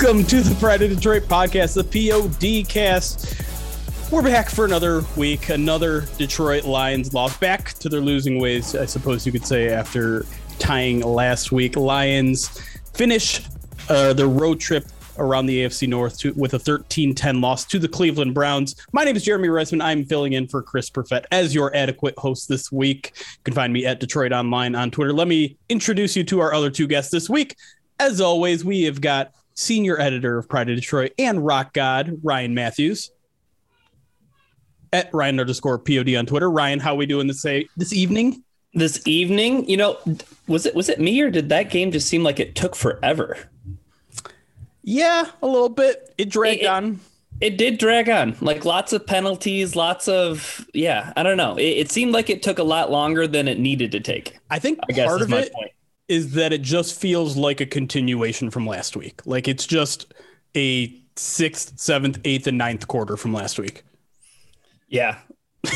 Welcome to the Pride of Detroit podcast, the POD cast. We're back for another week, another Detroit Lions loss back to their losing ways, I suppose you could say, after tying last week. Lions finish uh, their road trip around the AFC North to, with a 13 10 loss to the Cleveland Browns. My name is Jeremy Reisman. I'm filling in for Chris Perfett as your adequate host this week. You can find me at DetroitOnLion on Twitter. Let me introduce you to our other two guests this week. As always, we have got senior editor of Pride of Detroit and rock god Ryan Matthews at Ryan underscore pod on Twitter. Ryan, how we doing this this evening? This evening, you know, was it was it me or did that game just seem like it took forever? Yeah, a little bit. It dragged It- it- on. It did drag on, like lots of penalties, lots of yeah. I don't know. It, it seemed like it took a lot longer than it needed to take. I think I part of it point. Is that it just feels like a continuation from last week. Like it's just a sixth, seventh, eighth, and ninth quarter from last week. Yeah,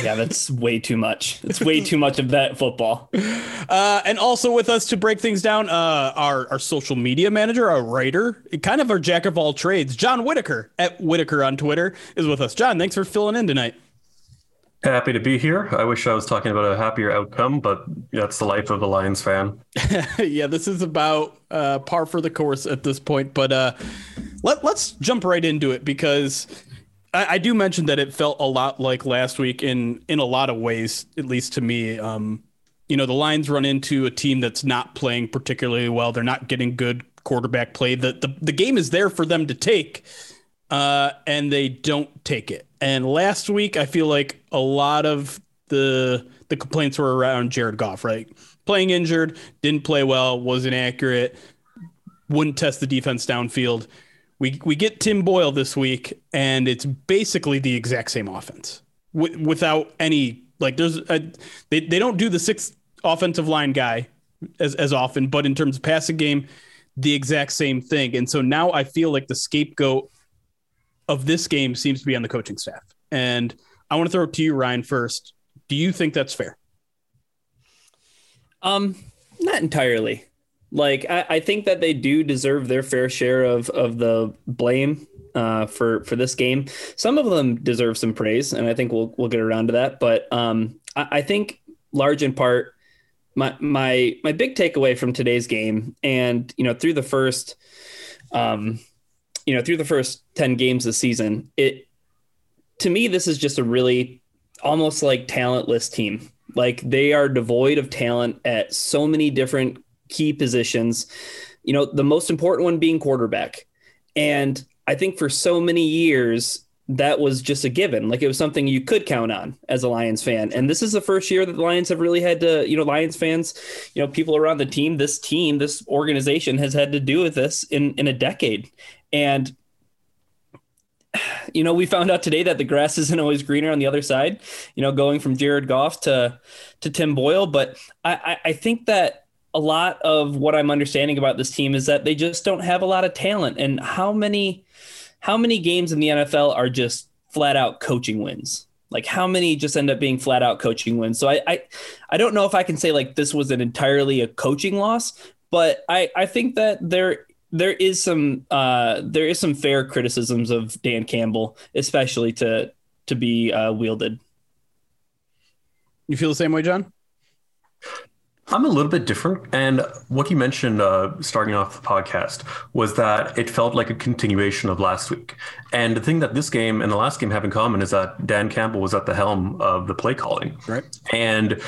yeah. That's way too much. It's way too much of that football. Uh, and also with us to break things down, uh, our our social media manager, our writer, kind of our jack of all trades, John Whiticar at Whiticar on Twitter is with us. John, thanks for filling in tonight. Happy to be here. I wish I was talking about a happier outcome, but that's the life of a Lions fan. yeah, this is about uh, par for the course at this point. But uh, let let's jump right into it because I, I do mention that it felt a lot like last week in in a lot of ways, at least to me. Um, you know, the Lions run into a team that's not playing particularly well. They're not getting good quarterback play. The the, the game is there for them to take, uh, and they don't take it. And last week, I feel like a lot of the the complaints were around Jared Goff, right? Playing injured, didn't play well, wasn't accurate, wouldn't test the defense downfield. We we get Tim Boyle this week, and it's basically the exact same offense w- without any like. There's a, they they don't do the sixth offensive line guy as as often, but in terms of passing game, the exact same thing. And so now I feel like the scapegoat of this game seems to be on the coaching staff. And I want to throw it to you, Ryan, first. Do you think that's fair? Um, not entirely. Like I, I think that they do deserve their fair share of of the blame uh, for for this game. Some of them deserve some praise, and I think we'll we'll get around to that. But um, I, I think large in part, my my my big takeaway from today's game, and you know through the first, um, you know through the first ten games this season, it to me this is just a really almost like talentless team. Like they are devoid of talent at so many different key positions. You know, the most important one being quarterback. And I think for so many years, that was just a given. Like it was something you could count on as a Lions fan. And this is the first year that the Lions have really had to, you know, Lions fans, you know, people around the team, this team, this organization has had to do with this in in a decade. And you know, we found out today that the grass isn't always greener on the other side, you know, going from Jared Goff to to Tim Boyle. But I, I, I think that a lot of what I'm understanding about this team is that they just don't have a lot of talent. And how many how many games in the NFL are just flat out coaching wins? Like how many just end up being flat out coaching wins? So I I, I don't know if I can say like this was an entirely a coaching loss, but I, I think that there there is some uh, there is some fair criticisms of Dan Campbell, especially to to be uh, wielded. You feel the same way, John? I'm a little bit different. And what you mentioned uh, starting off the podcast was that it felt like a continuation of last week. And the thing that this game and the last game have in common is that Dan Campbell was at the helm of the play calling. Right. And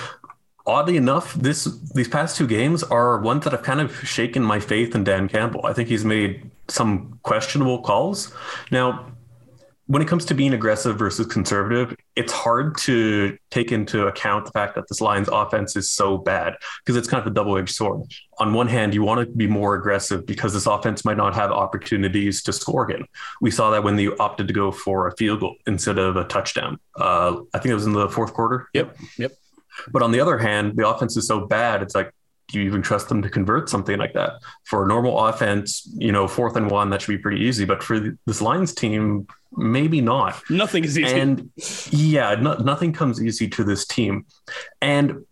oddly enough, this these past two games are ones that have kind of shaken my faith in Dan Campbell. I think he's made some questionable calls. Now, when it comes to being aggressive versus conservative, it's hard to take into account the fact that this Lions offense is so bad because it's kind of a double edged sword. On one hand, you want to be more aggressive because this offense might not have opportunities to score again. We saw that when they opted to go for a field goal instead of a touchdown. Uh, I think it was in the fourth quarter. Yep. Yep. But on the other hand, the offense is so bad, it's like, do you even trust them to convert something like that? For a normal offense, you know, fourth and one, that should be pretty easy. But for this Lions team, maybe not. Nothing is easy. And yeah, no, nothing comes easy to this team. And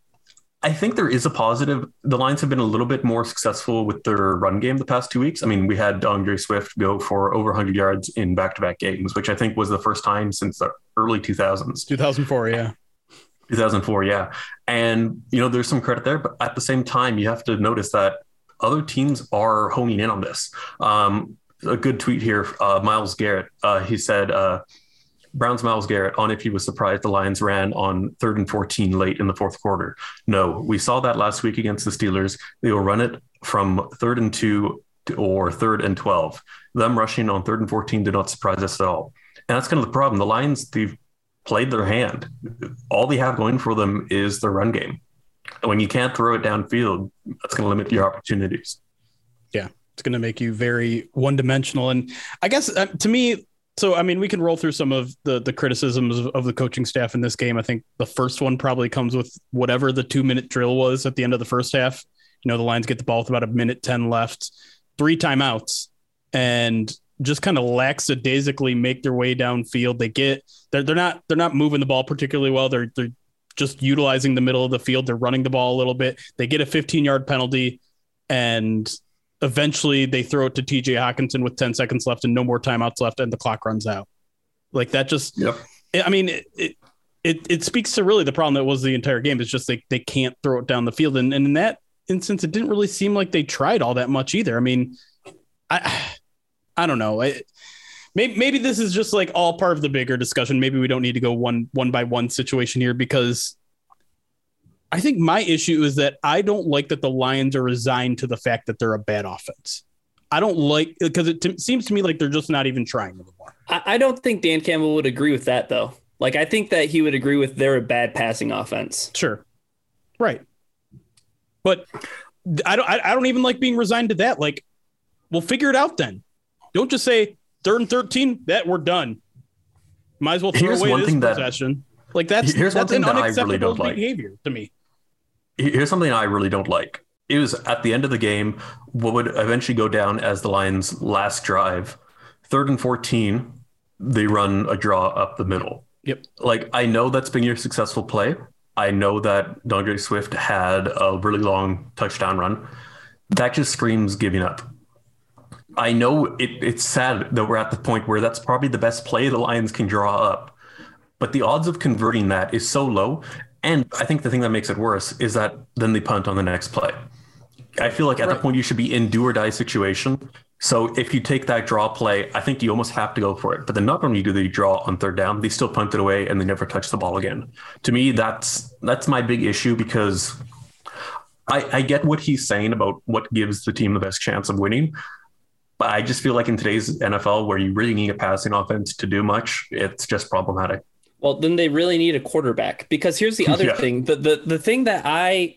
I think there is a positive. The Lions have been a little bit more successful with their run game the past two weeks. I mean, we had D'Andre Swift go for over 100 yards in back to back games, which I think was the first time since the early 2000s. 2004, yeah. 2004, yeah. And, you know, there's some credit there, but at the same time, you have to notice that other teams are honing in on this. Um, a good tweet here, uh, Myles Garrett. Uh, he said, uh, Browns Myles Garrett on if he was surprised the Lions ran on third and 14 late in the fourth quarter. No, we saw that last week against the Steelers. They will run it from third and two or third and 12. Them rushing on third and 14 did not surprise us at all. And that's kind of the problem. The Lions, they've played their hand. All they have going for them is the run game. And when you can't throw it downfield, that's going to limit your opportunities. Yeah, it's going to make you very one dimensional. And I guess uh, to me, so I mean, we can roll through some of the the criticisms of, of, the coaching staff in this game. I think the first one probably comes with whatever the two minute drill was at the end of the first half. You know, the Lions get the ball with about a minute ten left, three timeouts, and just kind of lackadaisically make their way downfield. They get they're they're not they're not moving the ball particularly well. They're they're just utilizing the middle of the field. They're running the ball a little bit. They get a 15 yard penalty, and eventually they throw it to TJ Hockenson with 10 seconds left and no more timeouts left, and the clock runs out. Like that just. Yep. I mean, it, it it it speaks to really the problem that was the entire game. It's just they they can't throw it down the field, and, and in that instance, it didn't really seem like they tried all that much either. I mean, I I don't know. I, maybe maybe this is just like all part of the bigger discussion. Maybe we don't need to go one one by one situation here because I think my issue is that I don't like that the Lions are resigned to the fact that they're a bad offense. I don't like because it t- seems to me like they're just not even trying anymore. I, I don't think Dan Campbell would agree with that though. Like I think that he would agree with they're a bad passing offense. Sure, right, but I don't. I, I don't even like being resigned to that. Like, we'll figure it out then. Don't just say third and 13, that we're done. Might as well throw here's away this possession. That, like that's here's that's one thing an that I unacceptable really don't like. behavior to me. Here's something I really don't like. It was at the end of the game, what would eventually go down as the Lions' last drive, third and 14, they run a draw up the middle. Yep. Like, I know that's been your successful play. I know that D'Andre Swift had a really long touchdown run. That just screams giving up. I know it, it's sad that we're at the point where that's probably the best play the Lions can draw up, but the odds of converting that is so low. And I think the thing that makes it worse is that then they punt on the next play. I feel like at right. that point you should be in do or die situation. So if you take that draw play, I think you almost have to go for it. But then not only do they draw on third down, they still punt it away and they never touch the ball again. To me, that's that's my big issue because I, I get what he's saying about what gives the team the best chance of winning. But I just feel like in today's NFL, where you really need a passing offense to do much, it's just problematic. Well, then they really need a quarterback because here's the other yeah. thing. The, the the thing that I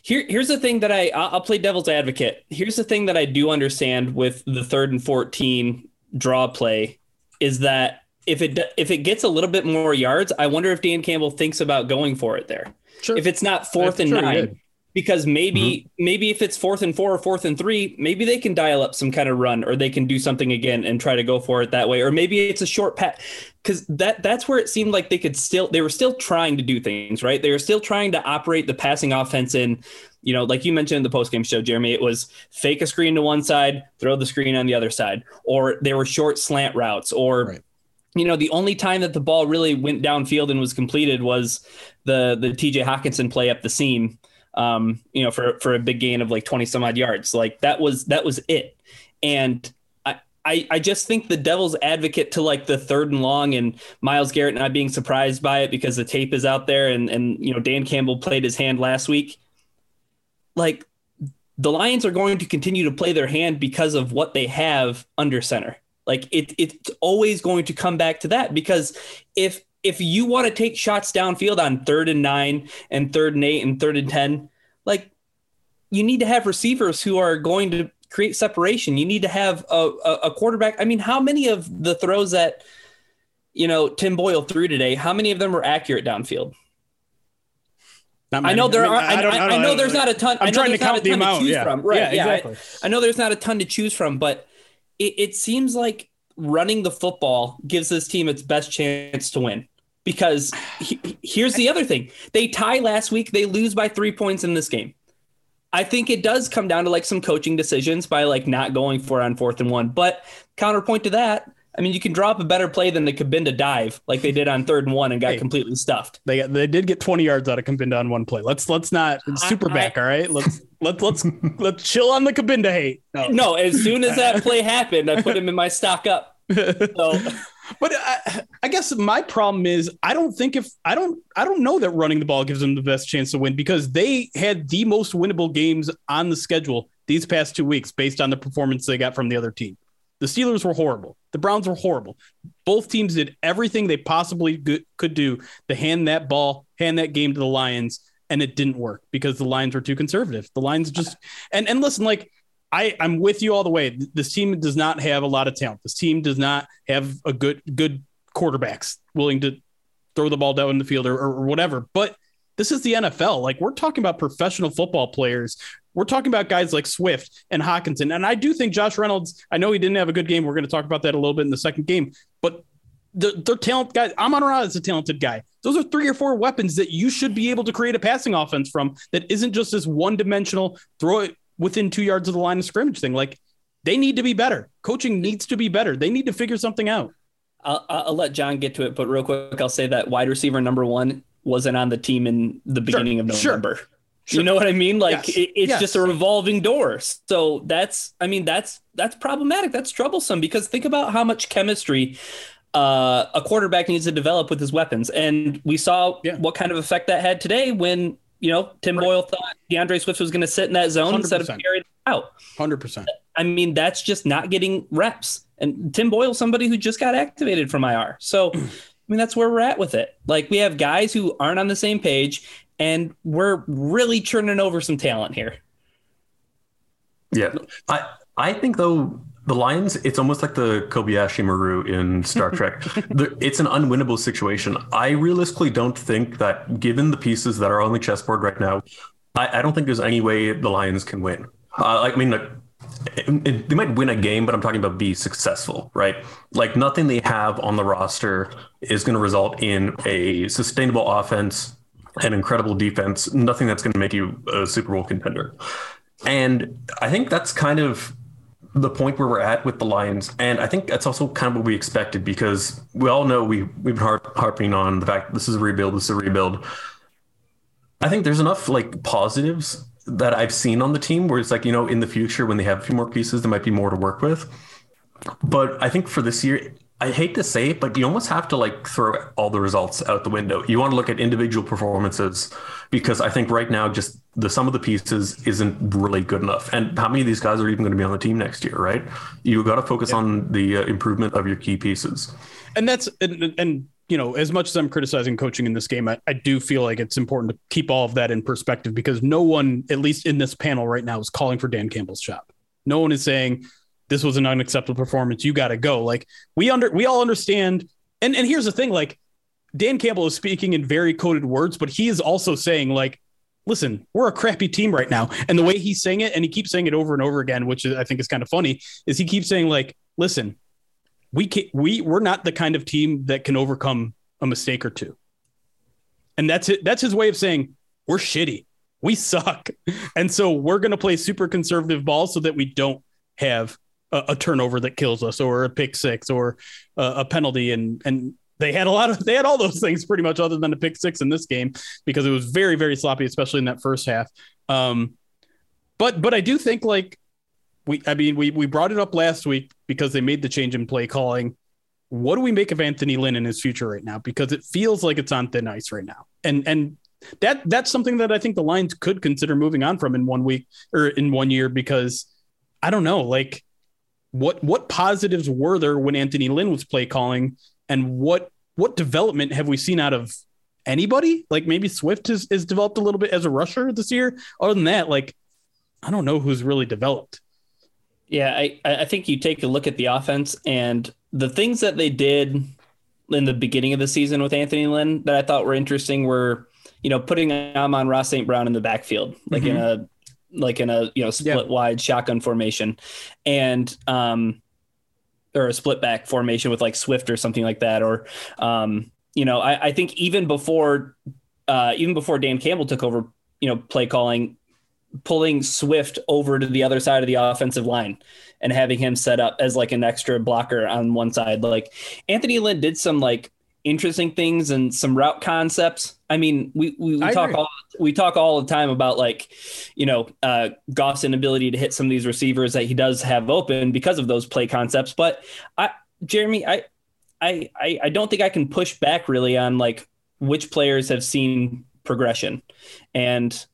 here here's the thing that I I'll play devil's advocate. Here's the thing that I do understand with the third and 14 draw play is that if it if it gets a little bit more yards, I wonder if Dan Campbell thinks about going for it there. Sure. If it's not fourth and sure nine, because maybe mm-hmm. maybe if it's fourth and four or fourth and three, maybe they can dial up some kind of run or they can do something again and try to go for it that way. Or maybe it's a short pat because that that's where it seemed like they could still they were still trying to do things right. They were still trying to operate the passing offense in. You know, like you mentioned in the postgame show, Jeremy, it was fake a screen to one side, throw the screen on the other side, or there were short slant routes, or right you know, the only time that the ball really went downfield and was completed was the the TJ Hockenson play up the seam um, you know, for for a big gain of like 20 some odd yards. Like that was that was it. And I, I, I just think the devil's advocate to like the third and long and Myles Garrett not being surprised by it because the tape is out there and and you know Dan Campbell played his hand last week. Like the Lions are going to continue to play their hand because of what they have under center. Like it, it's always going to come back to that because if if you want to take shots downfield on third and nine and third and eight and third and ten, like you need to have receivers who are going to create separation. You need to have a, a, quarterback. I mean, how many of the throws that you know Tim Boyle threw today? How many of them were accurate downfield? I know there I mean, are. I, I, I, I know there's not a ton. I'm trying to count the amount. Yeah. From. Right. Yeah. yeah exactly. I, know there's not a ton to choose from, but it, it seems like running the football gives this team its best chance to win. Because he, here's the other thing: they tie last week, they lose by three points in this game. I think it does come down to like some coaching decisions by like not going for on fourth and one. But counterpoint to that, I mean, you can drop a better play than the Cabinda dive like they did on third and one and got hey, completely stuffed. They got, they did get 20 yards out of Cabinda on one play. Let's let's not super I, back, I, all right? Let's let's let's let's chill on the Cabinda hate. No. no, as soon as that play happened, I put him in my stock up. So but I, I, guess my problem is I don't think if I don't I don't know that running the ball gives them the best chance to win because they had the most winnable games on the schedule these past two weeks based on the performance they got from the other team. The Steelers were horrible. The Browns were horrible. Both teams did everything they possibly could do to hand that ball, hand that game to the Lions, and it didn't work because the Lions were too conservative. The Lions just and and listen, like I I'm with you all the way. This team does not have a lot of talent. This team does not have a good good quarterbacks willing to throw the ball down in the field or, or whatever. But this is the NFL. Like we're talking about professional football players we're talking about guys like Swift and Hockenson. And I do think Josh Reynolds, I know he didn't have a good game. We're going to talk about that a little bit in the second game, but they're, talent guys. Amon Ra is a talented guy. Those are three or four weapons that you should be able to create a passing offense from that isn't just this one dimensional throw it within two yards of the line of scrimmage thing. Like they need to be better. Coaching needs to be better. They need to figure something out. I'll, I'll let John get to it, but real quick, I'll say that wide receiver number one wasn't on the team in the beginning sure, of November. Sure. Sure. You know what I mean? Like yes. it, it's yes. just a revolving door. So that's, I mean, that's that's problematic. That's troublesome because think about how much chemistry uh, a quarterback needs to develop with his weapons, and we saw yeah. what kind of effect that had today when you know Tim right. Boyle thought D'Andre Swift was going to sit in that zone 100%. instead of carrying out. Hundred percent. I mean, that's just not getting reps. And Tim Boyle, somebody who just got activated from IR. So. I mean, that's where we're at with it. Like we have guys who aren't on the same page, and we're really churning over some talent here. Yeah, I I think though the Lions, it's almost like the Kobayashi Maru in Star Trek. it's an unwinnable situation. I realistically don't think that, given the pieces that are on the chessboard right now, I, I don't think there's any way the Lions can win. Uh, I mean, like, they might win a game, but I'm talking about be successful, right? Like nothing they have on the roster is going to result in a sustainable offense an incredible defense, nothing that's going to make you a Super Bowl contender. And I think that's kind of the point where we're at with the Lions. And I think that's also kind of what we expected because we all know we, we've been harp, harping on the fact this is a rebuild, this is a rebuild. I think there's enough like positives that I've seen on the team where it's like, you know, in the future when they have a few more pieces, there might be more to work with. But I think for this year, I hate to say it, but you almost have to like throw all the results out the window. You want to look at individual performances because I think right now just the sum of the pieces isn't really good enough. And how many of these guys are even going to be on the team next year, right? You got to focus yeah. on the uh, improvement of your key pieces. And that's and, and you know, as much as I'm criticizing coaching in this game, I, I do feel like it's important to keep all of that in perspective because no one, at least in this panel right now, is calling for Dan Campbell's job. No one is saying this was an unacceptable performance. You got to go. Like we under we all understand. And and here's the thing, like Dan Campbell is speaking in very coded words, but he is also saying like, listen, we're a crappy team right now. And the way he's saying it, and he keeps saying it over and over again, which I think is kind of funny, is he keeps saying like, listen, we can we we're not the kind of team that can overcome a mistake or two. And that's it. That's his way of saying we're shitty. We suck. And so we're going to play super conservative ball so that we don't have a, a turnover that kills us or a pick six or a, a penalty and and they had a lot of they had all those things pretty much other than a pick six in this game because it was very very sloppy especially in that first half. Um but but i do think like we i mean we we brought it up last week because they made the change in play calling. What do we make of anthony lynn in his future right now? Because it feels like it's on thin ice right now. And and that that's something that i think the lions could consider moving on from in one week or in one year because i don't know like what what positives were there when anthony lynn was play calling and what what development have we seen out of anybody? Like maybe Swift has, has developed a little bit as a rusher this year. Other than that, like I don't know who's really developed. Yeah, I, I think you take a look at the offense and the things that they did in the beginning of the season with Anthony Lynn that I thought were interesting were, you know, putting Amon Ra St. Brown in the backfield, like mm-hmm. in a like in a you know split yeah. wide shotgun formation. And um or a split back formation with like Swift or something like that. Or, um, you know, I, I think even before, uh, even before Dan Campbell took over, you know, play calling, pulling Swift over to the other side of the offensive line and having him set up as like an extra blocker on one side. Like Anthony Lynn did some like interesting things and some route concepts. I mean, we we, we talk all we talk all the time about like, you know, uh, Goff's inability to hit some of these receivers that he does have open because of those play concepts. But I, Jeremy, I, I, I, I don't think I can push back really on like which players have seen progression, and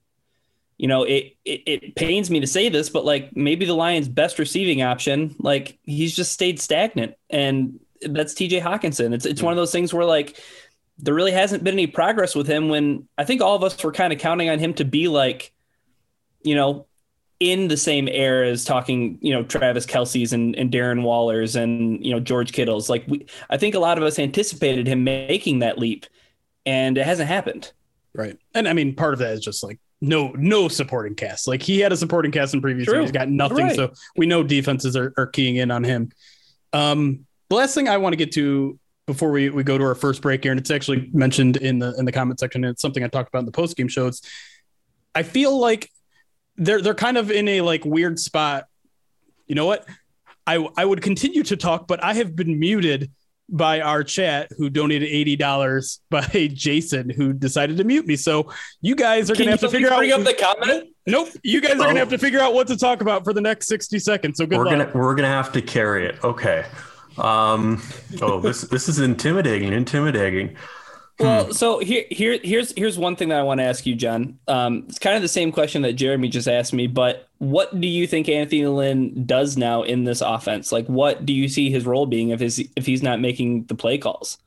you know, it, it it pains me to say this, but like maybe the Lions' best receiving option, like he's just stayed stagnant and that's TJ Hockenson. It's it's one of those things where like there really hasn't been any progress with him when I think all of us were kind of counting on him to be like, you know, in the same air as talking, you know, Travis Kelce's and, and Darren Waller's and, you know, George Kittle's. Like we I think a lot of us anticipated him making that leap and it hasn't happened. Right. And I mean part of that is just like no no supporting cast. Like he had a supporting cast in previous years, he's got nothing. Right. So we know defenses are, are keying in on him. Um the last thing I want to get to before we, we go to our first break here, and it's actually mentioned in the in the comment section, and it's something I talked about in the post game shows. I feel like they're they're kind of in a like weird spot. You know what? I I would continue to talk, but I have been muted by our chat who donated eighty dollars by Jason who decided to mute me. So you guys are Can gonna have to figure out. Bring up the comment. Nope. You guys are gonna oh. have to figure out what to talk about for the next sixty seconds. So good we're luck. gonna we're gonna have to carry it. Okay. Um, oh, this this is intimidating. Intimidating. Well, hmm. so here, here, here's here's one thing that I want to ask you, John. Um, it's kind of the same question that Jeremy just asked me, but what do you think Anthony Lynn does now in this offense? Like, what do you see his role being if his if he's not making the play calls?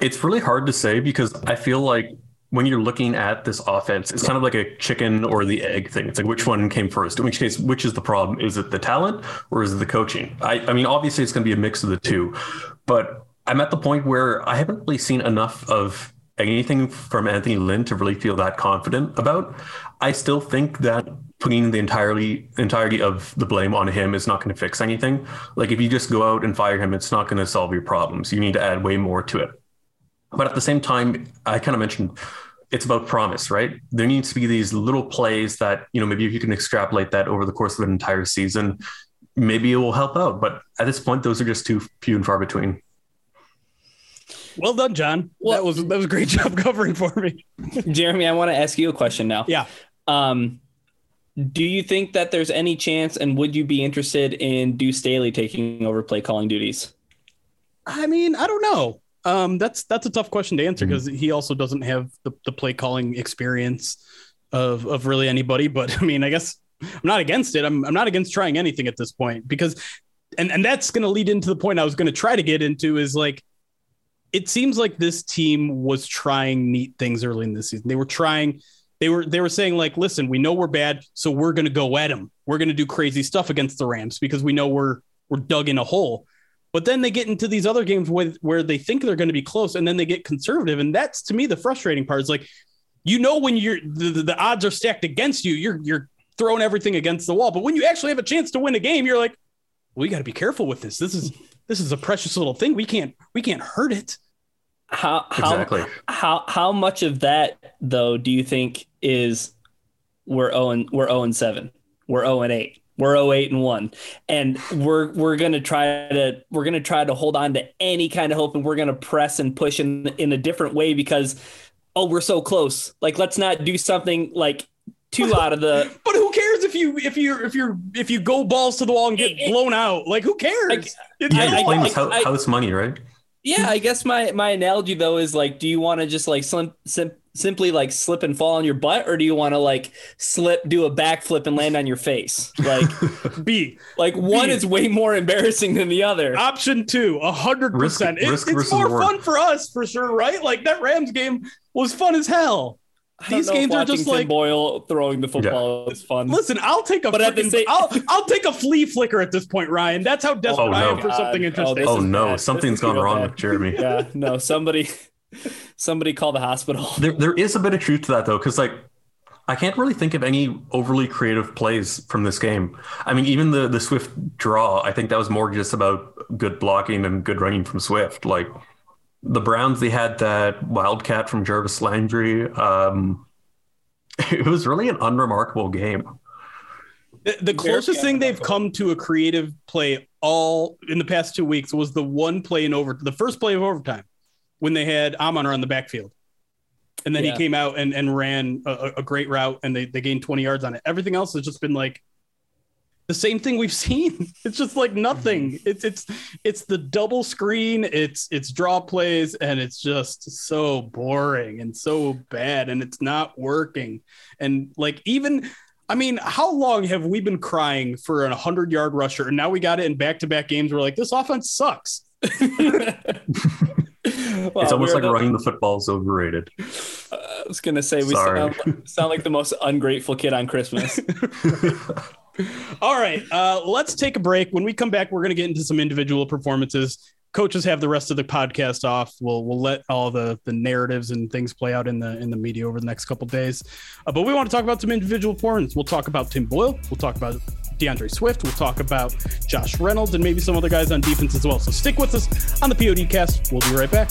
It's really hard to say because I feel like when you're looking at this offense, it's kind of like a chicken or the egg thing. It's like which one came first? In which case, which is the problem? Is it the talent or is it the coaching? I, I mean, obviously, it's going to be a mix of the two, but I'm at the point where I haven't really seen enough of anything from Anthony Lynn to really feel that confident about. I still think that putting the entirely entirety of the blame on him is not going to fix anything. Like if you just go out and fire him, it's not going to solve your problems. You need to add way more to it. But at the same time, I kind of mentioned it's about promise, right? There needs to be these little plays that, you know, maybe if you can extrapolate that over the course of an entire season, maybe it will help out. But at this point, those are just too few and far between. Well done, John. Well, that was that was a great job covering for me. Jeremy, I want to ask you a question now. Yeah. Um, do you think that there's any chance, and would you be interested in Deuce Staley taking over play calling duties? I mean, I don't know. Um, that's that's a tough question to answer because mm-hmm. he also doesn't have the, the play calling experience of of really anybody. But I mean, I guess I'm not against it. I'm I'm not against trying anything at this point because, and and that's going to lead into the point I was going to try to get into is like, it seems like this team was trying neat things early in the season. They were trying. They were they were saying like, listen, we know we're bad, so we're going to go at them. We're going to do crazy stuff against the Rams because we know we're we're dug in a hole. But then they get into these other games where, where they think they're going to be close and then they get conservative. And that's to me the frustrating part is like, you know, when you're the, the odds are stacked against you, you're you're throwing everything against the wall. But when you actually have a chance to win a game, you're like, we got to be careful with this. This is this is a precious little thing. We can't we can't hurt it. How how exactly. how how much of that though do you think is we're 0 and we're 0 and 7. We're 0 and 8 We're 08 and 1. And we're we're gonna try to we're gonna try to hold on to any kind of hope and we're gonna press and push in in a different way because oh, we're so close. Like let's not do something like two out of the But who cares if you if you if you're if you go balls to the wall and get It- it- blown out? Like who cares? Like, It's I- Yeah, gonna you're playing lose. with I- hou- house money, right? Yeah, I guess my my analogy though is like, do you want to just like slim, sim, simply like slip and fall on your butt, or do you want to like slip, do a backflip and land on your face? Like, B like one B. is way more embarrassing than the other. option two, a hundred Risk- percent. It's risk it's more reward. fun for us for sure, right? Like that Rams game was fun as hell. I don't these know games are just Tim like- Boyle throwing the football is fun. Listen, I'll take a But at the freaking- same- I'll I'll take a flea flicker at this point, Ryan. That's how desperate Oh, I am for something oh, interesting. This oh is no, bad. This something's is gone wrong bad. with Jeremy. yeah, no, somebody, somebody call the hospital. There, there is a bit of truth to that though, because like I can't really think of any overly creative plays from this game. I mean, even the the Swift draw, I think that was more just about good blocking and good running from Swift. Like the Browns, they had that wildcat from Jarvis Landry. Um, it was really an unremarkable game. The, the closest thing they've come to a creative play all in the past two weeks was the one play in over the first play of overtime when they had Amon on the backfield. And then Yeah. he came out and, and ran a, a great route and they, they gained 20 yards on it. Everything else has just been like the same thing we've seen. It's just like nothing. Mm-hmm. It's it's it's the double screen, it's it's draw plays, and it's just so boring and so bad, and it's not working. And like even I mean, how long have we been crying for a hundred yard rusher? And now we got it in back to back games. We're like, this offense sucks. it's almost like running the football is overrated. Uh, I was gonna say we sound, sound like the most ungrateful kid on Christmas. All right, uh, let's take a break. When we come back, we're going to get into some individual performances. Coaches have the rest of the podcast off. We'll we'll let all the the narratives and things play out in the in the media over the next couple days. Uh, but we want to talk about some individual performances. We'll talk about Tim Boyle. We'll talk about DeAndre Swift. We'll talk about Josh Reynolds and maybe some other guys on defense as well. So stick with us on the POD cast. We'll be right back.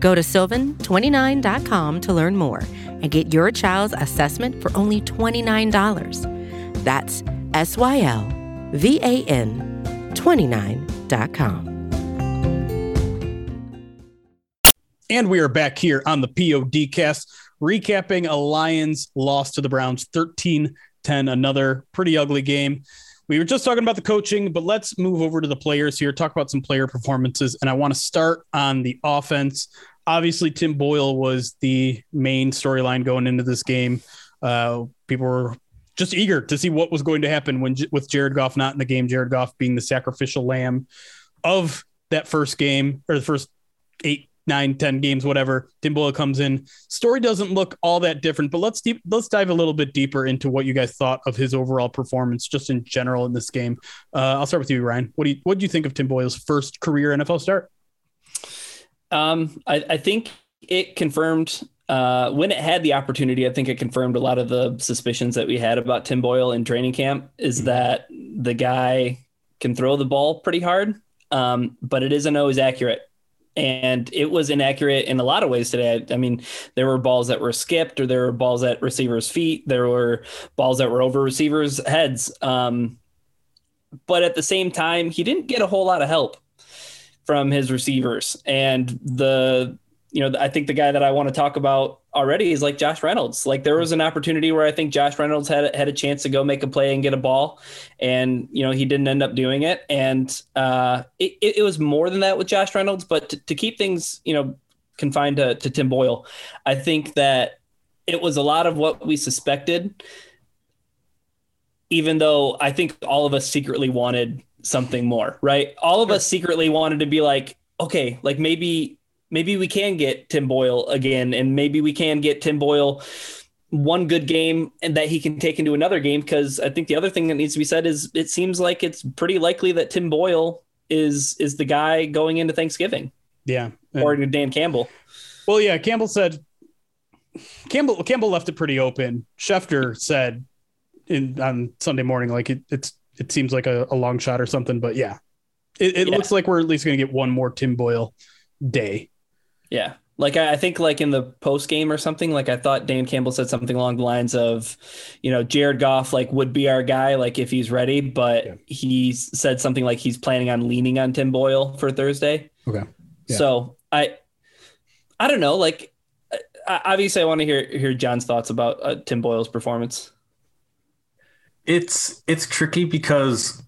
Go to sylvan29.com to learn more and get your child's assessment for only $29. That's S Y L V A N 29.com. And we are back here on the POD cast, recapping a Lions loss to the Browns 13 10, another pretty ugly game. We were just talking about the coaching, but let's move over to the players here, talk about some player performances. And I want to start on the offense. Obviously, Tim Boyle was the main storyline going into this game. Uh, people were just eager to see what was going to happen when with Jared Goff not in the game, Jared Goff being the sacrificial lamb of that first game or the first eight, nine, ten games, whatever. Tim Boyle comes in. Story doesn't look all that different, but let's deep, let's dive a little bit deeper into what you guys thought of his overall performance, just in general in this game. Uh, I'll start with you, Ryan. What do you what do you think of Tim Boyle's first career NFL start? Um, I, I think it confirmed uh, when it had the opportunity. I think it confirmed a lot of the suspicions that we had about Tim Boyle in training camp. Is that the guy can throw the ball pretty hard, um, but it isn't always accurate. And it was inaccurate in a lot of ways today. I, mean, there were balls that were skipped, or there were balls at receivers' feet. There were balls that were over receivers' heads. Um, but at the same time, he didn't get a whole lot of help from his receivers. And the, you know, I think the guy that I want to talk about already is like Josh Reynolds. Like there was an opportunity where I think Josh Reynolds had had a chance to go make a play and get a ball, and you know he didn't end up doing it. And uh, it, it was more than that with Josh Reynolds. But to, to keep things you know confined to, to Tim Boyle, I think that it was a lot of what we suspected. Even though I think all of us secretly wanted something more, right? All of us secretly wanted to be like, okay, like maybe maybe we can get Tim Boyle again, and maybe we can get Tim Boyle one good game and that he can take into another game. Because I think the other thing that needs to be said is it seems like it's pretty likely that Tim Boyle is is the guy going into Thanksgiving. Yeah, or to Dan Campbell. Well, yeah, Campbell said Campbell Campbell left it pretty open. Schefter said in on Sunday morning like it, it's it seems like a, a long shot or something, but yeah, it, it yeah. looks like we're at least going to get one more Tim Boyle day. Yeah. Like I, think like in the post game or something, like I thought Dan Campbell said something along the lines of, you know, Jared Goff like would be our guy, like if he's ready, but yeah. he said something like he's planning on leaning on Tim Boyle for Thursday. Okay. Yeah. So I, I don't know. Like, obviously, I want to hear hear John's thoughts about uh, Tim Boyle's performance. It's it's tricky because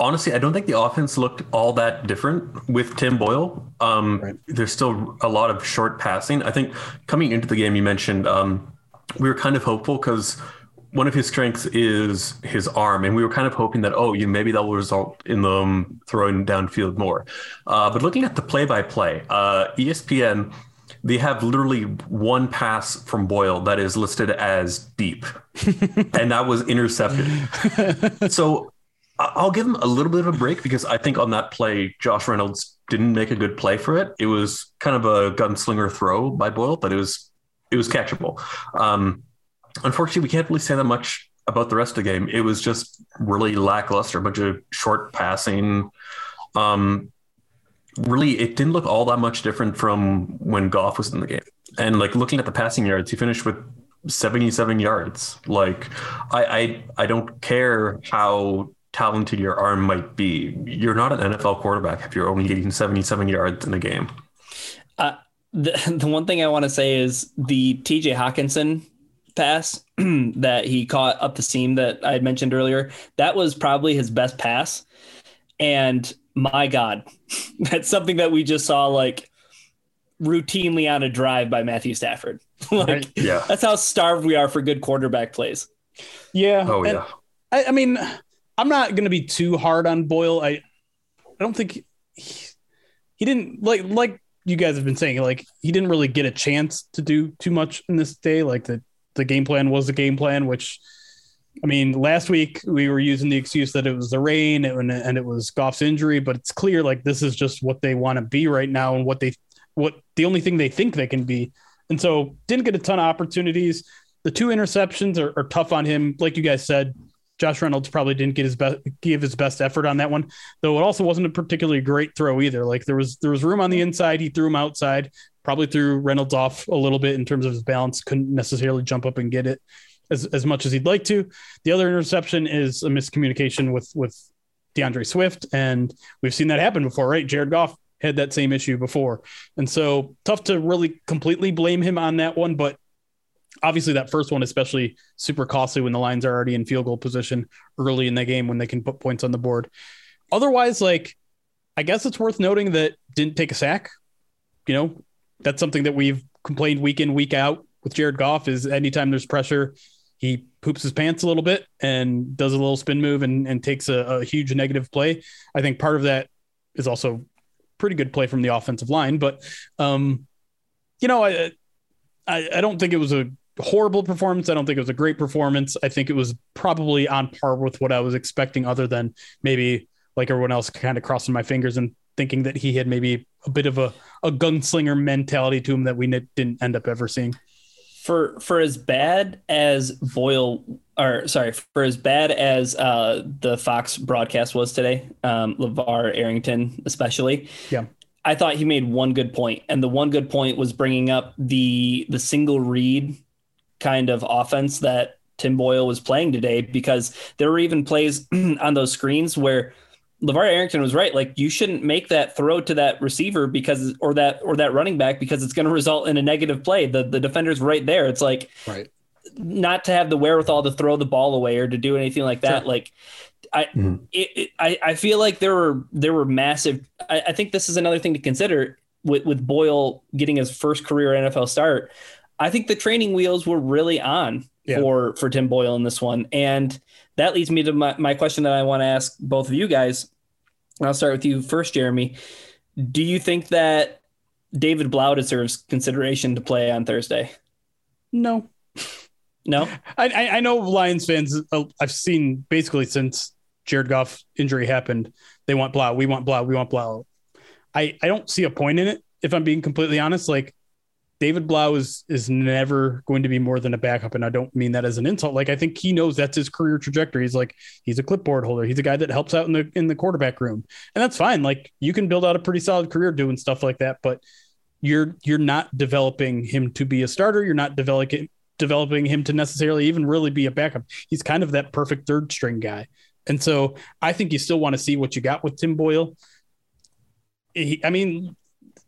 honestly, I don't think the offense looked all that different with Tim Boyle. Um, right. There's still a lot of short passing. I think coming into the game, you mentioned um, we were kind of hopeful because one of his strengths is his arm, and we were kind of hoping that oh, you maybe that will result in them throwing downfield more. Uh, but looking at the play-by-play, uh, ESPN. They have literally one pass from Boyle that is listed as deep, and that was intercepted. so I'll give him a little bit of a break because I think on that play, Josh Reynolds didn't make a good play for it. It was kind of a gunslinger throw by Boyle, but it was it was catchable. Um, unfortunately, we can't really say that much about the rest of the game. It was just really lackluster, a bunch of short passing. Um, really, it didn't look all that much different from when Goff was in the game. And like looking at the passing yards, he finished with 77 yards. Like I, I, I don't care how talented your arm might be, you're not an NFL quarterback if you're only getting 77 yards in a game. Uh, the, the one thing I want to say is the TJ Hockenson pass that he caught up the seam that I had mentioned earlier, that was probably his best pass. And my God, that's something that we just saw like routinely on a drive by Matthew Stafford. like, right. yeah. That's how starved we are for good quarterback plays. Yeah. Oh, yeah. I, I mean, I'm not going to be too hard on Boyle. I I don't think he, he didn't like like you guys have been saying like he didn't really get a chance to do too much in this day. Like the the game plan was the game plan, which I mean, last week we were using the excuse that it was the rain and, and it was Goff's injury, but it's clear like this is just what they want to be right now and what they what the only thing they think they can be. And so didn't get a ton of opportunities. The two interceptions are, are tough on him, like you guys said. Josh Reynolds probably didn't get his best give his best effort on that one, though it also wasn't a particularly great throw either. Like there was there was room on the inside, he threw him outside, probably threw Reynolds off a little bit in terms of his balance, couldn't necessarily jump up and get it as, as much as he'd like to. The other interception is a miscommunication with with D'Andre Swift, and we've seen that happen before, right? Jared Goff had that same issue before, and so tough to really completely blame him on that one, but obviously that first one especially super costly when the lines are already in field goal position early in the game when they can put points on the board. Otherwise like i guess it's worth noting that didn't take a sack. You know that's something that we've complained week in week out with jared goff is anytime there's pressure he poops his pants a little bit and does a little spin move and, and takes a, a huge negative play. I think part of that is also pretty good play from the offensive line but um you know I, I, I don't think it was a horrible performance. I don't think it was a great performance. I think it was probably on par with what I was expecting, other than maybe like everyone else kind of crossing my fingers and thinking that he had maybe a bit of a, a gunslinger mentality to him that we didn't end up ever seeing. For for as bad as Boyle, or sorry, for as bad as uh, the Fox broadcast was today, um, LeVar Arrington especially. Yeah. I thought he made one good point, and the one good point was bringing up the the single read kind of offense that Tim Boyle was playing today because there were even plays on those screens where LeVar Arrington was right. Like you shouldn't make that throw to that receiver because or that or that running back because it's going to result in a negative play. The the defender's right there. It's like right. not to have the wherewithal to throw the ball away or to do anything like that. Sure. Like I, mm-hmm. it, it, I I feel like there were there were massive. I, I think this is another thing to consider with with Boyle getting his first career NFL start. I think the training wheels were really on yeah. for for Tim Boyle in this one, and that leads me to my, my question that I want to ask both of you guys. I'll start with you first, Jeremy. Do you think that David Blough deserves consideration to play on Thursday? No. No, I, I know Lions fans. Uh, I've seen basically since Jared Goff injury happened, they want Blough. We want Blough. We want Blough. I I don't see a point in it if I'm being completely honest. Like David Blough is is never going to be more than a backup, and I don't mean that as an insult. Like I think he knows that's his career trajectory. He's like he's a clipboard holder. He's a guy that helps out in the in the quarterback room, and that's fine. Like you can build out a pretty solid career doing stuff like that, but you're you're not developing him to be a starter. You're not developing developing him to necessarily even really be a backup. He's kind of that perfect third string guy, and so I think you still want to see what you got with Tim Boyle. He, I mean,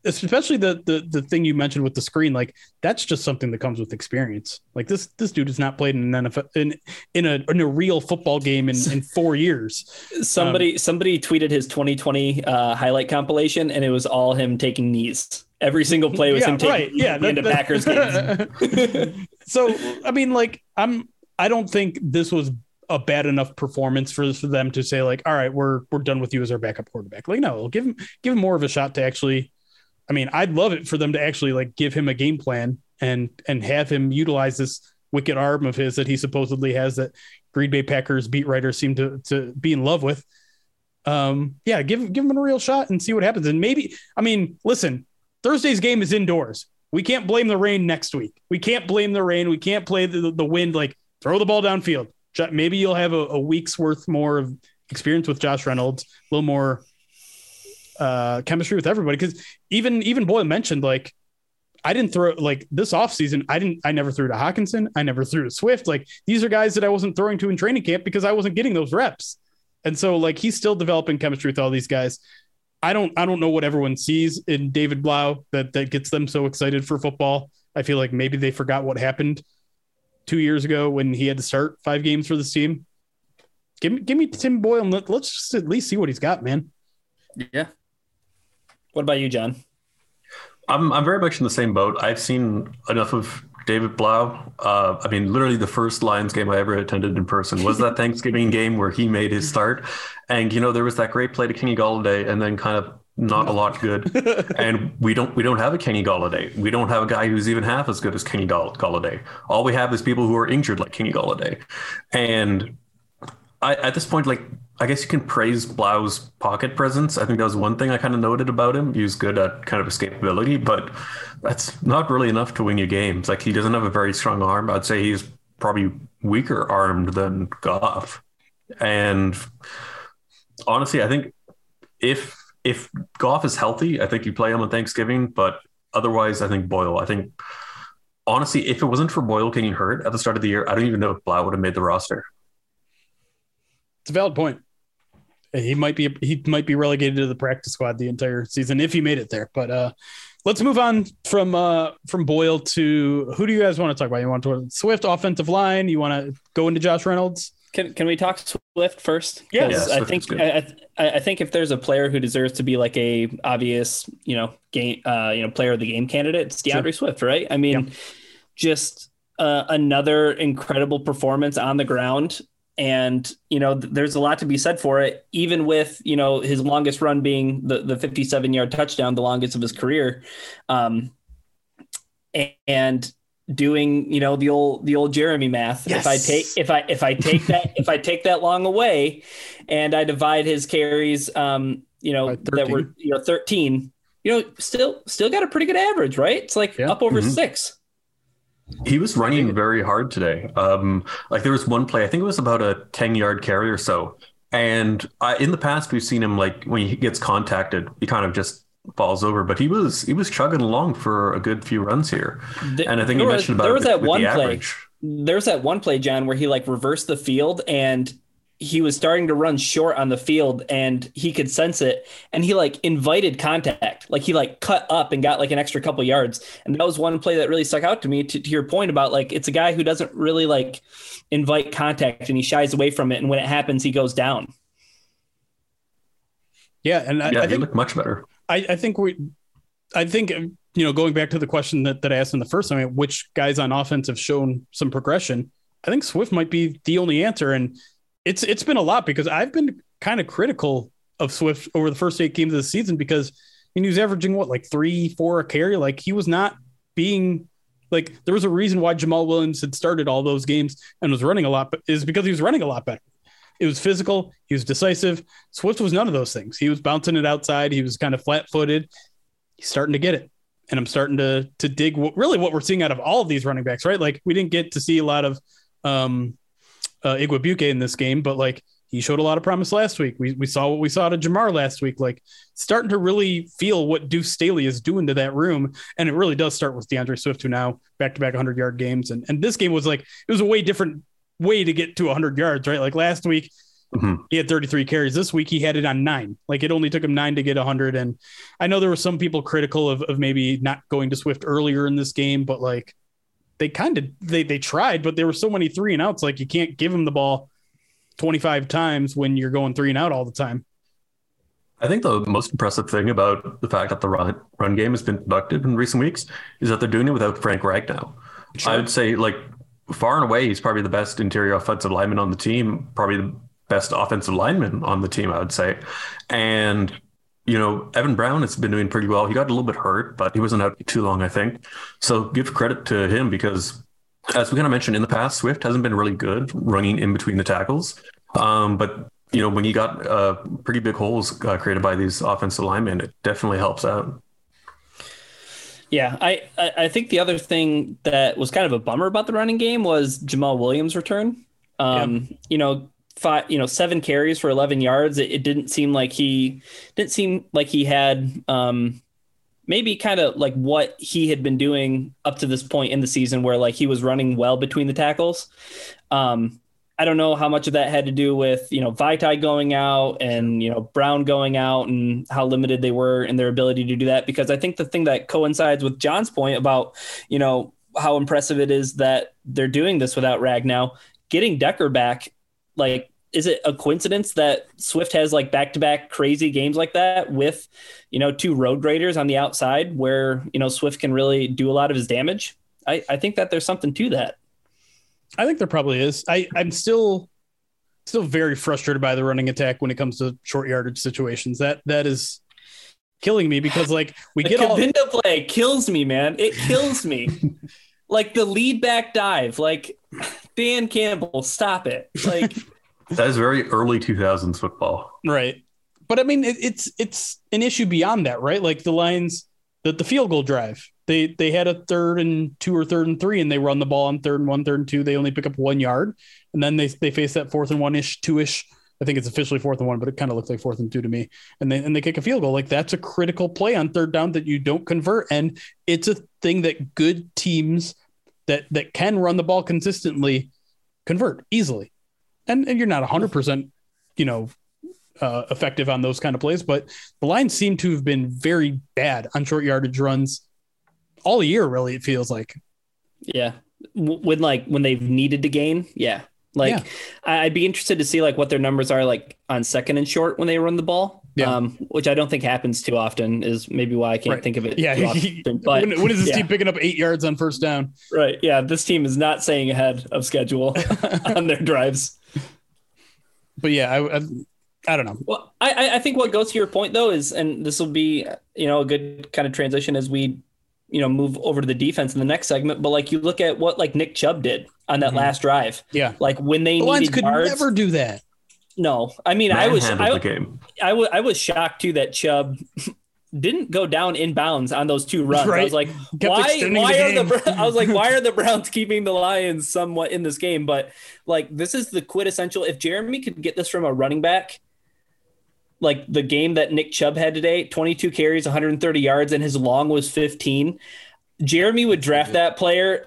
especially the, the the thing you mentioned with the screen like that's just something that comes with experience. Like this this dude has not played in an NFL in in a in a real football game in, in four years. Somebody um, somebody tweeted his 2020 uh, highlight compilation and it was all him taking knees. Every single play was yeah, him taking right. yeah that, into Packers games so I mean like I'm I don't think this was a bad enough performance for, for them to say like all right we're we're done with you as our backup quarterback. Like no give him give him more of a shot to actually I mean, I'd love it for them to actually like give him a game plan and and have him utilize this wicked arm of his that he supposedly has that Green Bay Packers beat writers seem to to be in love with. Um, yeah, give give him a real shot and see what happens. And maybe, I mean, listen, Thursday's game is indoors. We can't blame the rain next week. We can't blame the rain. We can't play the, the wind. Like throw the ball downfield. Maybe you'll have a, a week's worth more of experience with Josh Reynolds, a little more uh, chemistry with everybody. Because even even Boyle mentioned like I didn't throw like this offseason, I didn't I never threw to Hockenson, I never threw to Swift. Like these are guys that I wasn't throwing to in training camp because I wasn't getting those reps. And so like he's still developing chemistry with all these guys. I don't I don't know what everyone sees in David Blough that that gets them so excited for football. I feel like maybe they forgot what happened two years ago when he had to start five games for this team. Give me give me Tim Boyle and let, let's just at least see what he's got, man. Yeah, what about you, John? I'm I'm very much in the same boat. I've seen enough of David Blough. Uh, I mean, literally the first Lions game I ever attended in person was that Thanksgiving game where he made his start. And you know, there was that great play to Kenny Golladay, and then kind of not a lot good. and we don't we don't have a Kenny Golladay. We don't have a guy who's even half as good as Kenny Golladay. All we have is people who are injured like Kenny Golladay. And I, at this point, like I guess you can praise Blough's pocket presence. I think that was one thing I kind of noted about him. He was good at kind of escapability, but that's not really enough to win you games. Like he doesn't have a very strong arm. I'd say he's probably weaker armed than Goff. And honestly, I think if if Goff is healthy, I think you play him on Thanksgiving. But otherwise, I think Boyle. I think honestly, if it wasn't for Boyle getting hurt at the start of the year, I don't even know if Blough would have made the roster. It's a valid point. He might be he might be relegated to the practice squad the entire season if he made it there. But uh, let's move on from uh, from Boyle to who do you guys want to talk about? You want to talk Swift offensive line? You want to go into Josh Reynolds? Can can we talk Swift first? Yes, yeah, I think I, I, I think if there's a player who deserves to be like a obvious you know game uh, you know player of the game candidate, it's D'Andre sure. Swift, right? I mean, yep. just uh, another incredible performance on the ground and you know there's a lot to be said for it even with you know his longest run being the the 57 yard touchdown the longest of his career um and doing you know the old the old jeremy math yes. if i take if i if i take that if i take that long away and i divide his carries um you know that were you know 13 you know still still got a pretty good average right it's like yeah. up over mm-hmm. six he was running very hard today. Um, like there was one play, I think it was about a 10 yard carry or so. And I, in the past, we've seen him like when he gets contacted, he kind of just falls over. But he was he was chugging along for a good few runs here, The- and I think there you was- mentioned about there was the- that one the play. average. There's that one play, John, where he like reversed the field and he was starting to run short on the field and he could sense it. And he like invited contact. Like he like cut up and got like an extra couple yards. And that was one play that really stuck out to me to, to your point about like it's a guy who doesn't really like invite contact and he shies away from it. And when it happens he goes down. Yeah, and I, Yeah, I he think looked much better. I, I think we, I think you know, going back to the question that, that I asked in the first time, which guys on offense have shown some progression? I think Swift might be the only answer, and it's it's been a lot because I've been kind of critical of Swift over the first eight games of the season because he was averaging what like three, four a carry, like he was not being like there was a reason why Jamaal Williams had started all those games and was running a lot, but is because he was running a lot better. It was physical. He was decisive. Swift was none of those things. He was bouncing it outside. He was kind of flat footed. He's starting to get it. And I'm starting to to dig what, really what we're seeing out of all of these running backs, right? Like we didn't get to see a lot of um uh Igwebuike in this game, but like he showed a lot of promise last week. We, we saw what we saw to Jamar last week, like starting to really feel what Deuce Staley is doing to that room. And it really does start with D'Andre Swift, who now back to back 100 yard games. And, and this game was like, it was a way different way to get to 100 yards, right? Like last week, Mhm. he had 33 carries. This week, he had it on nine. Like it only took him nine to get 100. And I know there were some people critical of, of maybe not going to Swift earlier in this game, but like they kind of they they tried, but there were so many three and outs. Like you can't give him the ball 25 times when you're going three and out all the time. I think the most impressive thing about the fact that the run, run game has been productive in recent weeks is that they're doing it without Frank Ragnow. I would say, like, far and away, he's probably the best interior offensive lineman on the team, probably the best offensive lineman on the team, I would say. And, you know, Evan Brown has been doing pretty well. He got a little bit hurt, but he wasn't out too long, I think. So give credit to him because, as we kind of mentioned in the past, Swift hasn't been really good running in between the tackles. Um, but you know, when you got uh, pretty big holes uh, created by these offensive linemen, it definitely helps out. Yeah, I, I I think the other thing that was kind of a bummer about the running game was Jamaal Williams' return. Um, you know, five, you know, seven carries for 11 yards. It, it didn't seem like he didn't seem like he had um, maybe kind of like what he had been doing up to this point in the season, where like he was running well between the tackles. Um, I don't know how much of that had to do with you know Vaitai going out and you know Brown going out and how limited they were in their ability to do that. Because I think the thing that coincides with John's point about you know how impressive it is that they're doing this without Ragnow, getting Decker back. Like, is it a coincidence that Swift has like back to back crazy games like that with you know two road graders on the outside where you know Swift can really do a lot of his damage? I, I think that there's something to that. I think there probably is. I, I'm still still very frustrated by the running attack when it comes to short yardage situations. That that is killing me because like we The get all Cabinda play kills me, man. It kills me. like the lead back dive. Like Dan Campbell, stop it. Like That is very early 2000s football. right. But I mean it, it's it's an issue beyond that, right? Like the Lions the, the field goal drive. They they had a third and two or third and three, and they run the ball on third and one, third and two. They only pick up one yard, and then they they face that fourth and one ish, two ish. I think it's officially fourth and one, but it kind of looks like fourth and two to me. And they and they kick a field goal. Like that's a critical play on third down that you don't convert, and it's a thing that good teams that that can run the ball consistently convert easily. And and you're not hundred percent, you know, uh, effective on those kind of plays, but the Lions seem to have been very bad on short yardage runs all year. Really, it feels like. yeah. When like when they've needed to gain, yeah. Like Yeah. I'd be interested to see like what their numbers are like on second and short when they run the ball. Yeah. Um, which I don't think happens too often is maybe why I can't Right. think of it. Yeah, often. But when, when is this yeah. team picking up eight yards on first down? right. Yeah. This team is not staying ahead of schedule on their drives. But yeah, I, I, I don't know. Well, I- I, I think what goes to your point though is, and this will be, you know, a good kind of transition as we, you know, move over to the defense in the next segment. But like you look at what like Nick Chubb did on that Mhm. last drive, Yeah, like when they the Lions could yards. never do that. No, I mean, I was, I, the game. I was, I was shocked too that Chubb didn't go down in bounds on those two runs. I was like, Kept why? Why the are the? I was like, why are the Browns keeping the Lions somewhat in this game? But like, this is the quintessential. If Jeremy could get this from a running back, like the game that Nick Chubb had today, 22 carries, 130 yards, and his long was 15. Jeremy would draft that player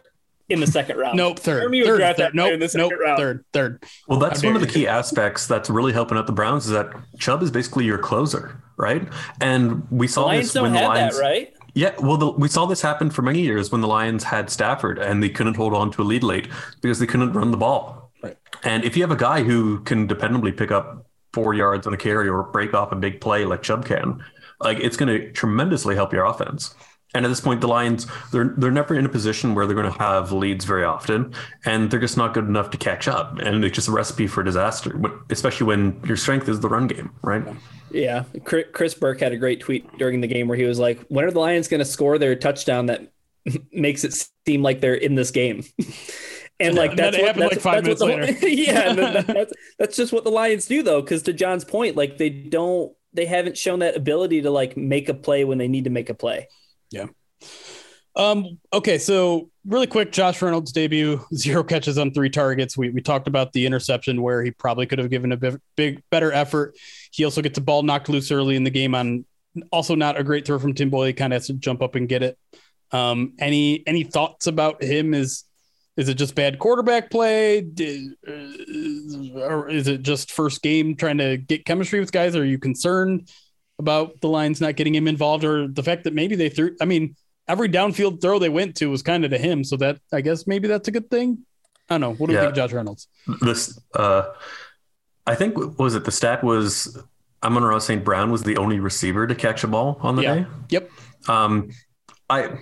in the second round. Nope, third. Jeremy would third, draft third, nope, in the second nope, round. third, third. Well, that's How one of the dare key aspects that's really helping out the Browns is that Chubb is basically your closer, right? And we saw Lions this don't when the have Lions. that, right? Yeah, well, the, we saw this happen for many years when the Lions had Stafford and they couldn't hold on to a lead late because they couldn't run the ball. Right. And if you have a guy who can dependably pick up four yards on a carry or break off a big play like Chubb can, like it's going to tremendously help your offense. And at this point, the Lions they're they're never in a position where they're going to have leads very often, and they're just not good enough to catch up. And it's just a recipe for disaster, especially when your strength is the run game, right? Yeah. Chris Burke had a great tweet during the game where he was like, when are the Lions going to score their touchdown that makes it seem like they're in this game? And like that's what, that's, like five that's minutes what the, yeah, that, that's, that's just what the Lions do though. Cause to John's point, like they don't, they haven't shown that ability to like make a play when they need to make a play. Yeah. Um, okay, so really quick, Josh Reynolds debut, zero catches on three targets. We we talked about the interception where he probably could have given a big, big better effort. He also gets a ball knocked loose early in the game on also not a great throw from Tim Boyle. He kind of has to jump up and get it. Um, any any thoughts about him? Is is it just bad quarterback play? Did, uh, or is it just first game trying to get chemistry with guys? Are you concerned about the Lions not getting him involved or the fact that maybe they threw? I mean, every downfield throw they went to was kind of to him. So that I guess maybe that's a good thing. I don't know. What do Yeah. you think, of Josh Reynolds? This, uh, I think, was it the stat was I'm Amon Ra St. Brown was the only receiver to catch a ball on the Yeah. day. Yep. Um, I, it-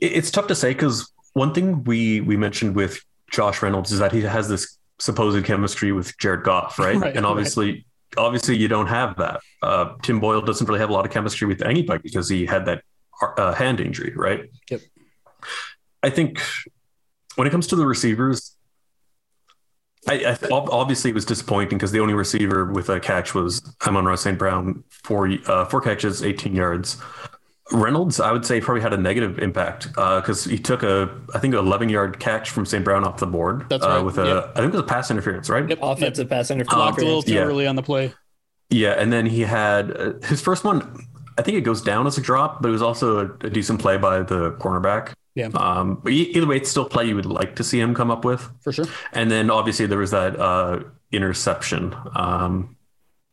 it's tough to say because one thing we we mentioned with Josh Reynolds is that he has this supposed chemistry with Jared Goff, right? Right, and obviously, obviously, you don't have that. Uh, Tim Boyle doesn't really have a lot of chemistry with anybody because he had that uh, hand injury, right? Yep. I think when it comes to the receivers, I, I ob- obviously it was disappointing because the only receiver with a catch was Amon Ra St. Brown, four uh, four catches, 18 yards. Reynolds, I would say, probably had a negative impact because he took a, I think, an 11 yard catch from St. Brown off the board. That's uh, With a, yep. I think it was a pass interference, right? Yep. Offensive pass interference. Blocked interference. a little too Yeah. early on the play. Yeah, and then he had uh, his first one. I think it goes down as a drop, but it was also a, a decent play by the cornerback. Yeah. Um, but e- either way, it's still play you would like to see him come up with. For sure. And then obviously there was that uh, interception. Um,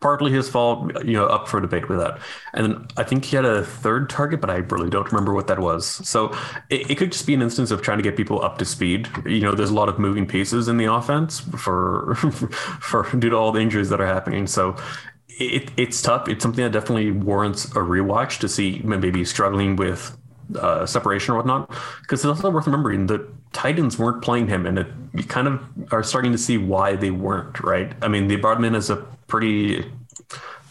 partly his fault, you know, up for debate with that. And then I think he had a third target, but I really don't remember what that was. So it, it could just be an instance of trying to get people up to speed. You know, there's a lot of moving pieces in the offense for for due to all the injuries that are happening. So it, it's tough. It's something that definitely warrants a rewatch to see maybe struggling with uh, separation or whatnot. Because it's also worth remembering the Titans weren't playing him, and it, you kind of are starting to see why they weren't. Right? I mean, him in as a pretty.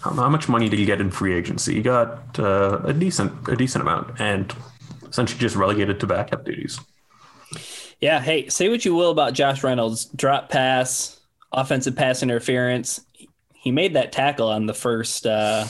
How how much money did he get in free agency? He got uh, a decent a decent amount, and essentially just relegated to backup duties. Yeah. Hey, say what you will about Josh Reynolds. Drop pass, offensive pass interference. He made that tackle on the first uh,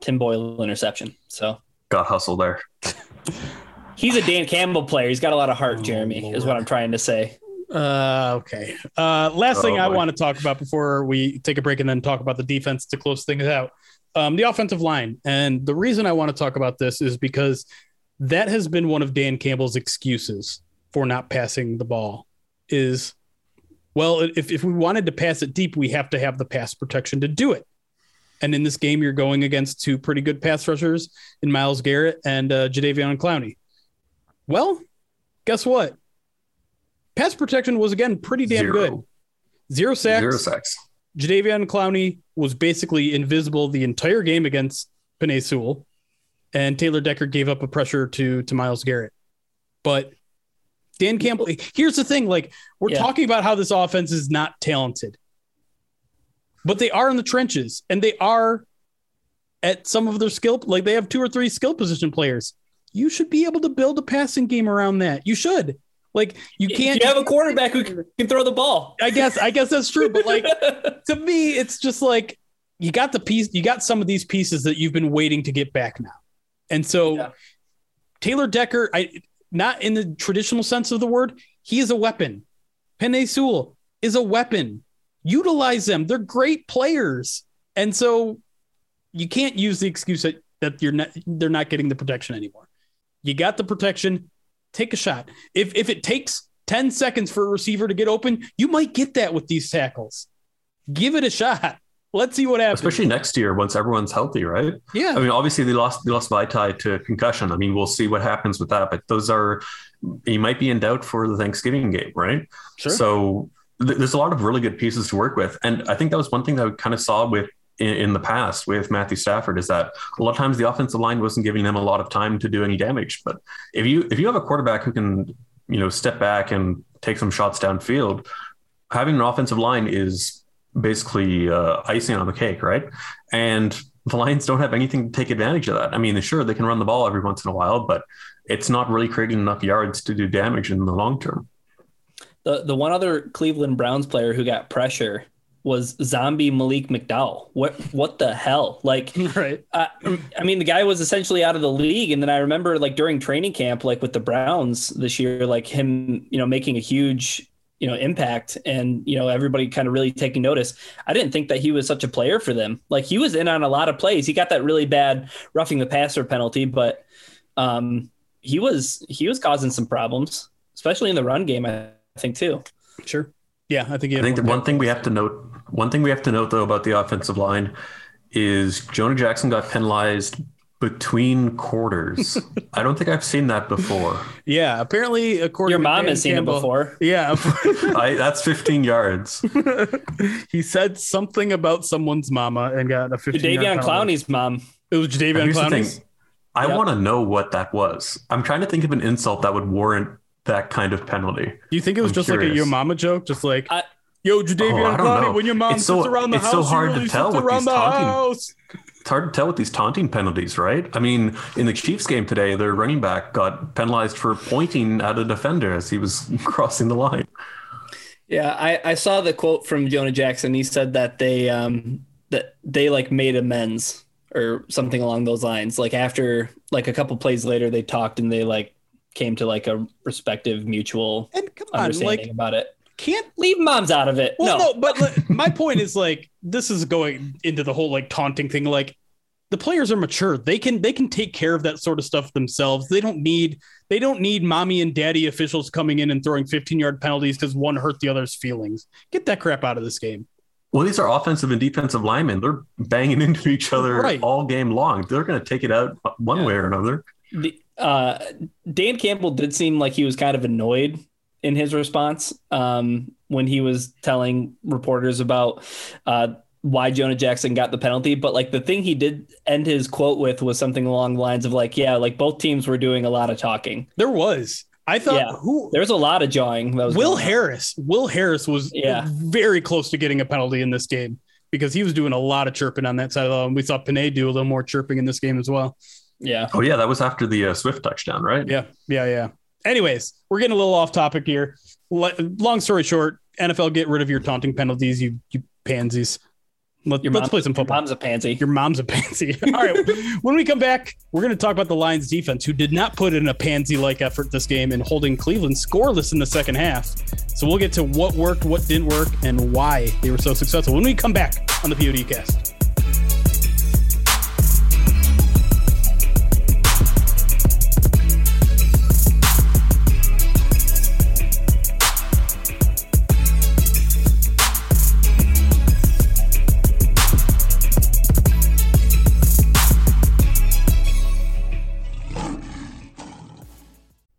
Tim Boyle interception. So Got hustle there. he's a Dan Campbell player. He's got a lot of heart, Jeremy, is what I'm trying to say. Uh, okay. Uh, last thing Oh, I boy. want to talk about before we take a break and then talk about the defense to close things out. Um, the offensive line. And the reason I want to talk about this is because that has been one of Dan Campbell's excuses for not passing the ball is, well, if, if we wanted to pass it deep, we have to have the pass protection to do it. And in this game, you're going against two pretty good pass rushers in Myles Garrett and uh, Jadeveon Clowney. Well, guess what? Pass protection was again pretty damn Zero. good. Zero sacks. Zero sacks. Jadeveon Clowney was basically invisible the entire game against Penei Sewell, and Taylor Decker gave up a pressure to to Myles Garrett. But Dan Campbell, here's the thing: like we're Yeah. talking about how this offense is not talented, but they are in the trenches, and they are at some of their skill. Like they have two or three skill position players. You should be able to build a passing game around that. You should. Like you can't. You have a quarterback who can throw the ball. I guess I guess that's true, but like to me, it's just like you got the piece, you got some of these pieces that you've been waiting to get back now. And so Yeah. Taylor Decker, I not in the traditional sense of the word, he is a weapon. Penei Sewell is a weapon. Utilize them. They're great players. And so you can't use the excuse that, that you're not they're not getting the protection anymore. You got the protection, take a shot. If if it takes 10 seconds for a receiver to get open, you might get that with these tackles. Give it a shot. Let's see what happens. Especially next year once everyone's healthy, right? Yeah. I mean, obviously they lost they lost Vaitai to concussion. I mean, we'll see what happens with that. But those are you might be in doubt for the Thanksgiving game, right? Sure. So th- there's a lot of really good pieces to work with, and I think that was one thing that we kind of saw with in, in the past with Matthew Stafford is that a lot of times the offensive line wasn't giving them a lot of time to do any damage. But if you if you have a quarterback who can you know step back and take some shots downfield, having an offensive line is basically uh, icing on the cake, right? And the Lions don't have anything to take advantage of that. I mean, sure they can run the ball every once in a while, but it's not really creating enough yards to do damage in the long term. The the one other Cleveland Browns player who got pressure was zombie Malik McDowell. What what the hell? Like right. I, I mean the guy was essentially out of the league and then I remember like during training camp like with the Browns this year like him, you know, making a huge you know impact and you know everybody kind of really taking notice i didn't think that he was such a player for them like he was in on a lot of plays he got that really bad roughing the passer penalty but um he was he was causing some problems especially in the run game i think too Sure. Yeah, I think. I think the one thing we have to note, one thing we have to note though about the offensive line is Jonah Jackson got penalized between quarters. I don't think I've seen that before. Yeah, apparently, according your to mom Dan has seen Campbell- him before Yeah, I, that's 15 yards. he said something about someone's mama and got a 15 yard Davion. Clowney's mom It was Davion Here's Clowney's. I Yep. want to know what that was. I'm trying to think of an insult that would warrant that kind of penalty. Do you think it was I'm just like a curious. your mama joke? Just like, I- yo, Jadeveon Oh, I don't Clowney, when your mom It's sits so- around the house, it's house, so she hard to tell sits with around these the taunting- house. It's hard to tell with these taunting penalties, right? I mean, in the Chiefs game today, their running back got penalized for pointing at a defender as he was crossing the line. Yeah, I, I saw the quote from Jonah Jackson. He said that they um that they like made amends or something along those lines. Like after like a couple plays later, they talked and they like came to like a respective mutual And come on, understanding like, about it. can't. Leave moms out of it. Well, no, no, but like, my point is like, this is going into the whole like taunting thing. Like, the players are mature. They can they can take care of that sort of stuff themselves. They don't need they don't need mommy and daddy officials coming in and throwing 15 yard penalties because one hurt the other's feelings. Get that crap out of this game. Well, these are offensive and defensive linemen. They're banging into each other Right. all game long. They're going to take it out one way or another. the, uh, Dan Campbell did seem like he was kind of annoyed in his response um, when he was telling reporters about uh, why Jonah Jackson got the penalty. But like the thing he did end his quote with was something along the lines of like, "Yeah, like both teams were doing a lot of talking. There was. I thought Yeah. who There was a lot of jawing." That was Will. Harris. Will Harris was Yeah. very close to getting a penalty in this game because he was doing a lot of chirping on that side of the line. We saw Penei do a little more chirping in this game as well. Yeah, Oh, yeah. That was after the uh, Swift touchdown, right? Yeah, yeah, yeah. Anyways, we're getting a little off topic here. Long story short, NFL get rid of your taunting penalties, you you pansies. Let, your let's mom- play some your football. mom's a pansy. Your mom's a pansy. All right. when we come back, we're going to talk about the Lions defense, who did not put in a pansy like effort this game in holding Cleveland scoreless in the second half. So we'll get to what worked, what didn't work, and why they were so successful when we come back on the POD cast.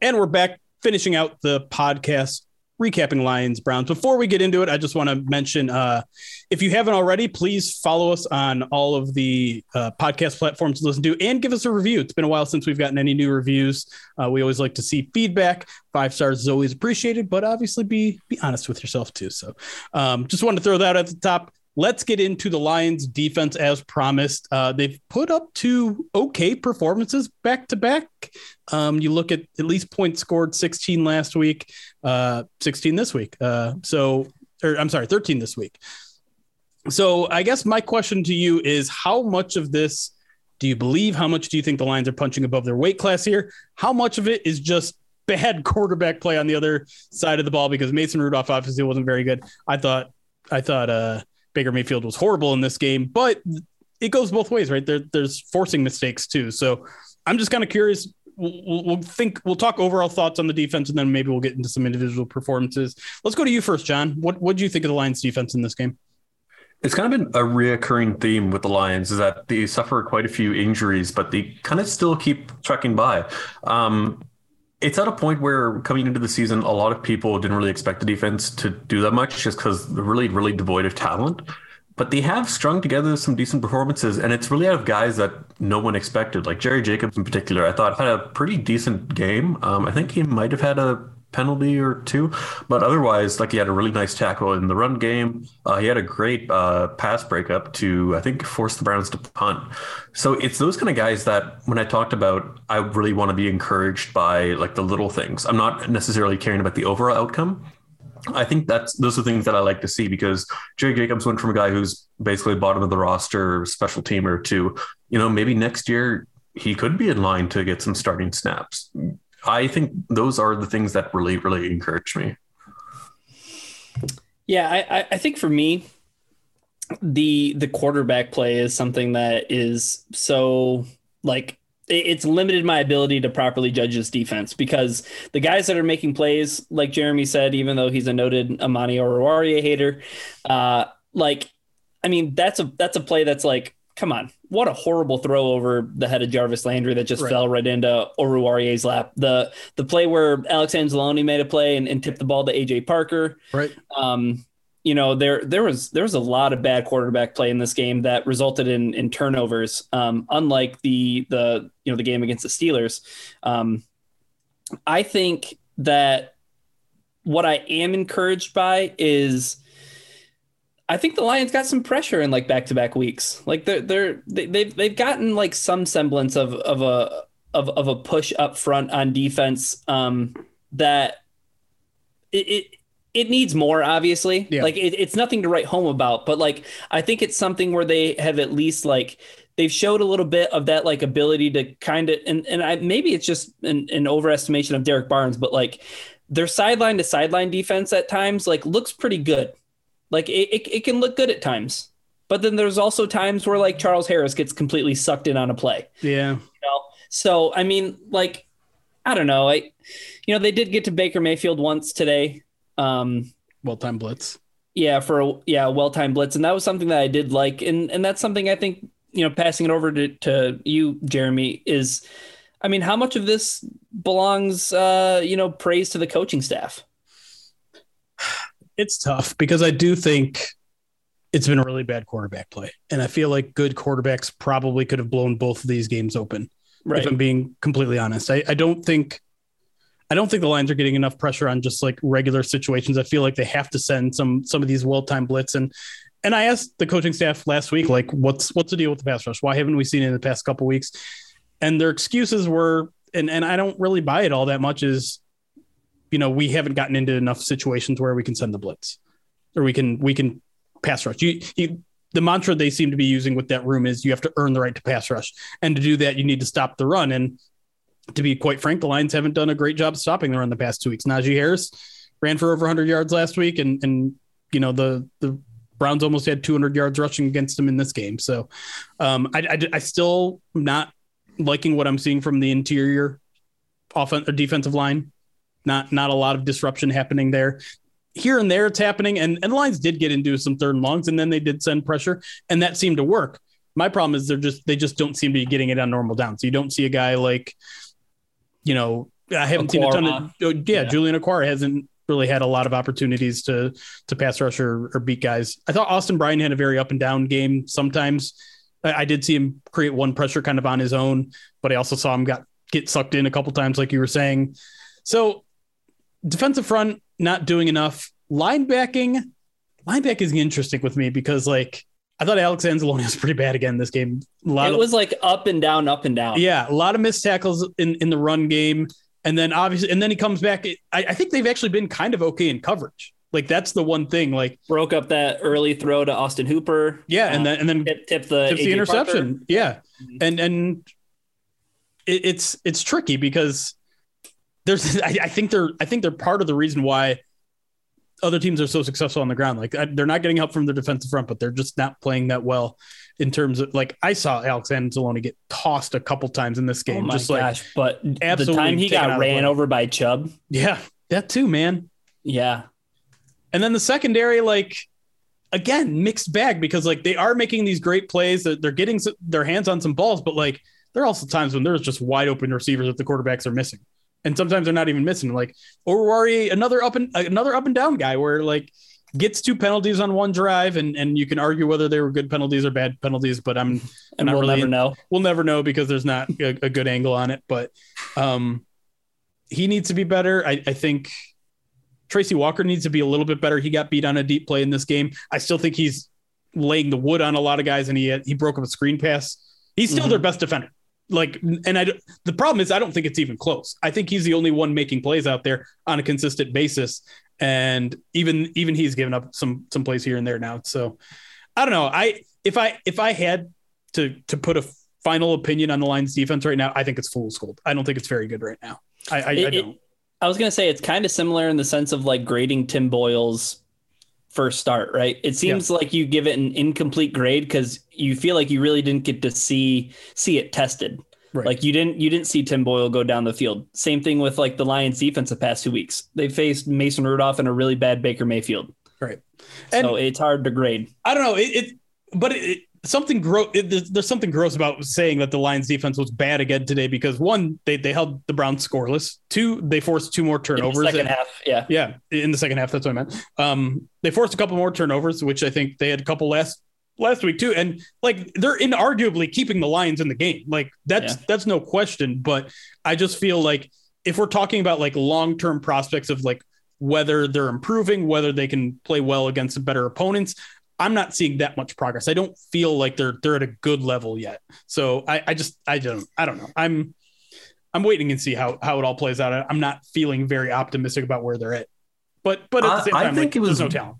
And we're back finishing out the podcast recapping Lions Browns. Before we get into it, I just want to mention uh, if you haven't already, please follow us on all of the uh, podcast platforms to listen to and give us a review. It's been a while since we've gotten any new reviews. Uh, we always like to see feedback. Five stars is always appreciated, but obviously be be honest with yourself too. So um, just wanted to throw that at the top let's get into the Lions defense as promised. Uh, they've put up two okay performances back to back. Um, you look at at least points scored 16 last week, uh, 16 this week. Uh, so, or I'm sorry, 13 this week. So I guess my question to you is how much of this do you believe? How much do you think the Lions are punching above their weight class here? How much of it is just bad quarterback play on the other side of the ball because Mason Rudolph obviously wasn't very good. I thought I thought uh Baker Mayfield was horrible in this game, but it goes both ways, right? There, there's forcing mistakes too. So I'm just kind of curious. We'll, we'll, think we'll talk overall thoughts on the defense, and then maybe we'll get into some individual performances. Let's go to you first, John. What do you think of the Lions' defense in this game? It's kind of been a reoccurring theme with the Lions is that they suffer quite a few injuries, but they kind of still keep trucking by. Um, it's at a point where coming into the season, a lot of people didn't really expect the defense to do that much just because they're really, really devoid of talent. But they have strung together some decent performances, and it's really out of guys that no one expected. Like Jerry Jacobs in particular, I thought had a pretty decent game. Um, I think he might have had a penalty or two. But otherwise, like he had a really nice tackle in the run game. Uh, he had a great uh, pass breakup to, I think, force the Browns to punt. So it's those kind of guys that when I talked about, I really want to be encouraged by like the little things. I'm not necessarily caring about the overall outcome. I think that's those are things that I like to see because Jerry Jacobs went from a guy who's basically bottom of the roster, special teamer, to you know maybe next year he could be in line to get some starting snaps. I think those are the things that really, really encourage me. Yeah, I, I think for me, the the quarterback play is something that is so like it's limited my ability to properly judge this defense because the guys that are making plays, like Jeremy said, even though he's a noted Amani Oruwariye hater, uh, like I mean that's a that's a play that's like come on, what a horrible throw over the head of Jarvis Landry that just right. fell right into Oruwariye's lap. The the play where Alex Anzalone made a play and, and tipped the ball to AJ Parker. Right. Um, you know, there there was there was a lot of bad quarterback play in this game that resulted in in turnovers. Um, unlike the the you know the game against the Steelers. Um, I think that what I am encouraged by is I think the Lions got some pressure in like back to back weeks. Like they're they're they, they've they've gotten like some semblance of of a of of a push up front on defense. Um, that it, it it needs more obviously yeah. like it, it's nothing to write home about but like i think it's something where they have at least like they've showed a little bit of that like ability to kind of and and I maybe it's just an, an overestimation of Derrick Barnes, but like their sideline to sideline defense at times like looks pretty good. Like it, it, it can look good at times, but then there's also times where like Charles Harris gets completely sucked in on a play. Yeah. You know? So I mean, like, I don't know. I, you know, they did get to Baker Mayfield once today. Um, well timed blitz. Yeah, for a yeah, well timed blitz, and that was something that I did like, and and that's something I think you know, passing it over to to you, Jeremy, is, I mean, how much of this belongs, uh, you know, praise to the coaching staff? It's tough because I do think it's been a really bad quarterback play. And I feel like good quarterbacks probably could have blown both of these games open. Right. If I'm being completely honest, I, I don't think I don't think the Lions are getting enough pressure on just like regular situations. I feel like they have to send some some of these well timed blitz and and I asked the coaching staff last week, like, what's what's the deal with the pass rush? Why haven't we seen it in the past couple weeks? And their excuses were, and and I don't really buy it all that much. Is you know, we haven't gotten into enough situations where we can send the blitz or we can we can pass rush. You, you the mantra they seem to be using with that room is you have to earn the right to pass rush, and to do that you need to stop the run. And to be quite frank, the Lions haven't done a great job stopping the run the past two weeks. Najee Harris ran for over 100 yards last week, and and you know the the Browns almost had 200 yards rushing against them in this game. So um, I, I, I still not liking what I'm seeing from the interior offense or defensive line. Not not a lot of disruption happening there. Here and there, it's happening, and and the Lions did get into some third and longs, and then they did send pressure, and that seemed to work. My problem is they're just they just don't seem to be getting it on normal downs. So you don't see a guy like, you know, I haven't Okwara. seen a ton of oh, yeah, yeah. Julian Okwara hasn't really had a lot of opportunities to to pass rush or, or beat guys. I thought Austin Bryant had a very up and down game. Sometimes I, I, did see him create one pressure kind of on his own, but I also saw him got get sucked in a couple times, like you were saying. So defensive front not doing enough. Linebacking, linebacking is interesting with me because like I thought Alex Anzalone was pretty bad again this game. A lot it of, was like up and down, up and down. Yeah, a lot of missed tackles in in the run game. And then obviously, and then he comes back. I, I think they've actually been kind of okay in coverage. Like that's the one thing. Like broke up that early throw to Austin Hooper. Yeah, and then and then tip, tip the the interception. Parker. Yeah, mm-hmm. and and it, it's it's tricky because there's I, I, think they're I think they're part of the reason why other teams are so successful on the ground. Like they're not getting help from the defensive front, but they're just not playing that well in terms of like I saw Alex Anzalone get tossed a couple times in this oh game. Oh just gosh, like but the time he got ran over by Chubb. Yeah, that too, man. Yeah. And then the secondary, like again, mixed bag because like they are making these great plays that they're getting their hands on some balls, but like there are also times when there's just wide open receivers that the quarterbacks are missing. And sometimes they're not even missing. Like Oruwariye, another up and another up and down guy where like gets two penalties on one drive, and and you can argue whether they were good penalties or bad penalties, but I'm and we'll really, never know. We'll never know because there's not a, a good angle on it. But um, he needs to be better. I, I think Tracy Walker needs to be a little bit better. He got beat on a deep play in this game. I still think he's laying the wood on a lot of guys, and he had, he broke up a screen pass. He's still mm-hmm. their best defender. Like, and I the problem is I don't think it's even close. I think he's the only one making plays out there on a consistent basis and even even he's given up some some plays here and there now. So I don't know. I if I if I had to to put a final opinion on the Lions defense right now, I think it's fool's gold. I don't think it's very good right now. I I, it, I don't. It, I was gonna say it's kind of similar in the sense of like grading Tim Boyle's first start, right? It seems yeah. like you give it an incomplete grade because you feel like you really didn't get to see see it tested. Right. Like you didn't you didn't see Tim Boyle go down the field. Same thing with like the Lions defense the past two weeks. They faced Mason Rudolph and a really bad Baker Mayfield. Right. And so it's hard to grade. I don't know. It, it but it, it, something gross. There's, there's something gross about saying that the Lions defense was bad again today because one, they they held the Browns scoreless. Two, they forced two more turnovers. second half, yeah, yeah, in the second half. That's what I meant. Um, they forced a couple more turnovers, which I think they had a couple last last week too and like they're inarguably keeping the lions in the game like that's yeah. that's no question but i just feel like if we're talking about like long-term prospects of like whether they're improving whether they can play well against better opponents i'm not seeing that much progress i don't feel like they're they're at a good level yet so i i just i don't i don't know i'm i'm waiting and see how how it all plays out i'm not feeling very optimistic about where they're at but but at the same time I think like, it was no talent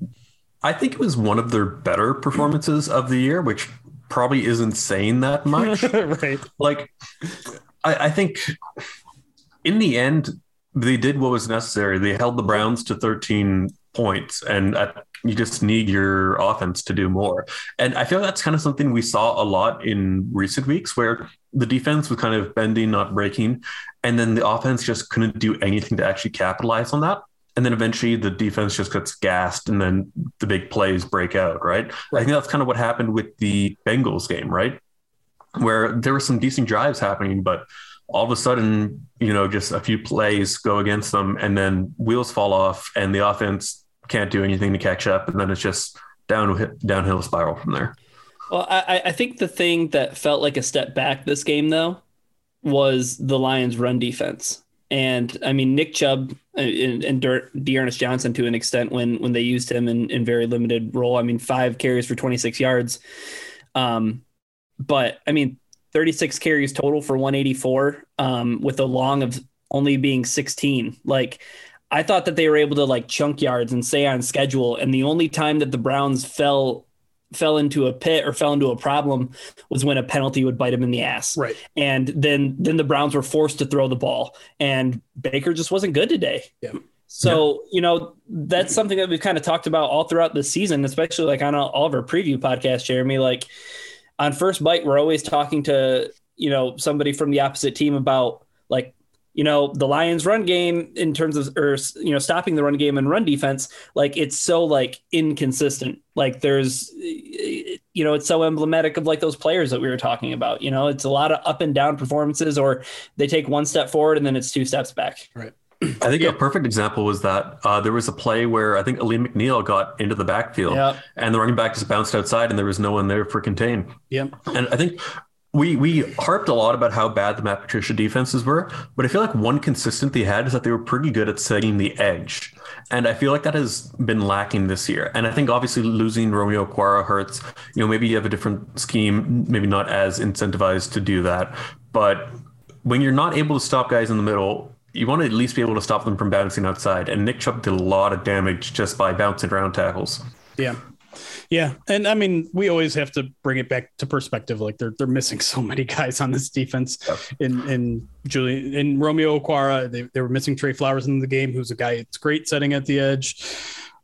I think it was one of their better performances of the year, which probably isn't saying that much. right. Like, I, I, think in the end, they did what was necessary. They held the Browns to 13 points, and at, you just need your offense to do more. And I feel that's kind of something we saw a lot in recent weeks where the defense was kind of bending, not breaking. And then the offense just couldn't do anything to actually capitalize on that and then eventually the defense just gets gassed and then the big plays break out, right? right? I think that's kind of what happened with the Bengals game, right? Where there were some decent drives happening, but all of a sudden, you know, just a few plays go against them and then wheels fall off and the offense can't do anything to catch up. And then it's just down downhill spiral from there. Well, I, I think the thing that felt like a step back this game, though, was the Lions' run defense. And I mean, Nick Chubb and, and D'Ernest Johnson to an extent when when they used him in, in very limited role. I mean, five carries for 26 yards. Um, but I mean, 36 carries total for 184 um, with a long of only being 16. Like, I thought that they were able to like chunk yards and stay on schedule. And the only time that the Browns fell fell into a pit or fell into a problem was when a penalty would bite him in the ass. Right. And then then the Browns were forced to throw the ball and Baker just wasn't good today. Yeah. So, you know, that's something that we've kind of talked about all throughout the season, especially like on all of our preview podcasts, Jeremy. Like on First Bite, we're always talking to, you know, somebody from the opposite team about like you know the lions run game in terms of or you know stopping the run game and run defense like it's so like inconsistent like there's you know it's so emblematic of like those players that we were talking about you know it's a lot of up and down performances or they take one step forward and then it's two steps back right I think yeah. a perfect example was that uh, there was a play where I think Alim McNeill got into the backfield yep. and the running back just bounced outside and there was no one there for contain. Yeah. And I think we we harped a lot about how bad the Matt Patricia defenses were, but I feel like one consistent they had is that they were pretty good at setting the edge. And I feel like that has been lacking this year. And I think obviously losing Romeo Okwara hurts. You know, maybe you have a different scheme, maybe not as incentivized to do that. But when you're not able to stop guys in the middle, you want to at least be able to stop them from bouncing outside. And Nick Chubb did a lot of damage just by bouncing around tackles. Yeah. Yeah, and I mean, we always have to bring it back to perspective. Like they're they're missing so many guys on this defense. In in Julian in Romeo Okwara, they, they were missing Trey Flowers in the game, who's a guy it's great setting at the edge.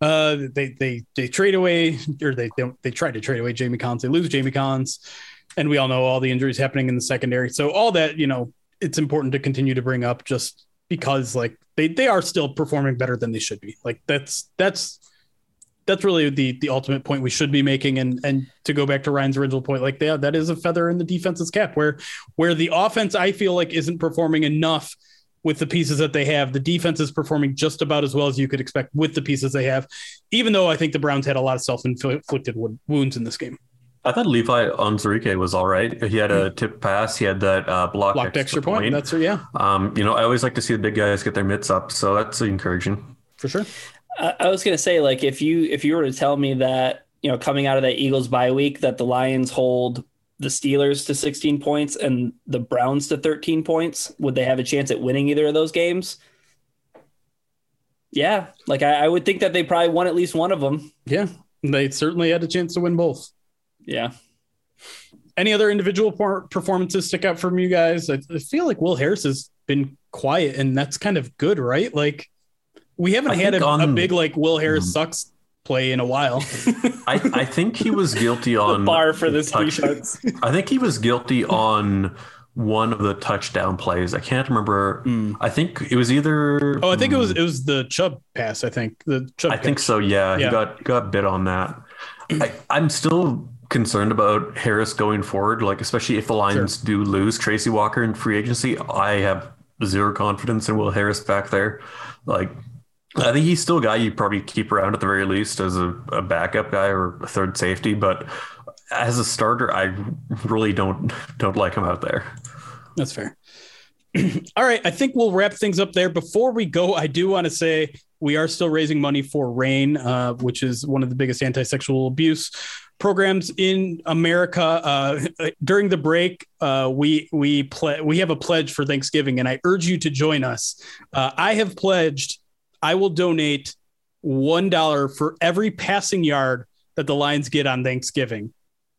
Uh, they they they trade away or they don't they try to trade away Jamie Collins. They lose Jamie Collins, and we all know all the injuries happening in the secondary. So all that you know, it's important to continue to bring up just because like they they are still performing better than they should be. Like that's that's that's really the the ultimate point we should be making. And and to go back to Ryan's original point, like yeah, that is a feather in the defense's cap where where the offense I feel like isn't performing enough with the pieces that they have. The defense is performing just about as well as you could expect with the pieces they have, even though I think the Browns had a lot of self inflicted wounds in this game. I thought Levi Onwuzurike was all right. He had a mm-hmm. tip pass. He had that uh, blocked, blocked extra, extra point. point. That's yeah. Um, you know, I always like to see the big guys get their mitts up, so that's encouraging. For sure. I, was gonna say, like, if you if you were to tell me that you know coming out of that Eagles bye week that the Lions hold the Steelers to 16 points and the Browns to 13 points, would they have a chance at winning either of those games? Yeah, like I, I would think that they probably won at least one of them. Yeah, they certainly had a chance to win both. Yeah. Any other individual performances stick out from you guys? I, I feel like Will Harris has been quiet, and that's kind of good, right? Like we haven't I had a, on, a, big like Will Harris mm, sucks play in a while. I, I think he was guilty on bar for this touch. I think he was guilty on one of the touchdown plays. I can't remember. Mm. I think it was either. Oh, I think mm, it was hmm. it was the Chubb pass. I think the Chubb. I think so. Yeah, yeah, he got got bit on that. I, I'm still concerned about Harris going forward. Like especially if the Lions sure. do lose Tracy Walker in free agency, I have zero confidence in Will Harris back there. Like I think he's still a guy you probably keep around at the very least as a, a backup guy or a third safety, but as a starter, I really don't don't like him out there. That's fair. All right, I think we'll wrap things up there. Before we go, I do want to say we are still raising money for RAINN, uh, which is one of the biggest anti-sexual abuse programs in America. Uh, during the break, uh, we we ple- we have a pledge for Thanksgiving, and I urge you to join us. Uh, I have pledged I will donate one dollar for every passing yard that the Lions get on Thanksgiving.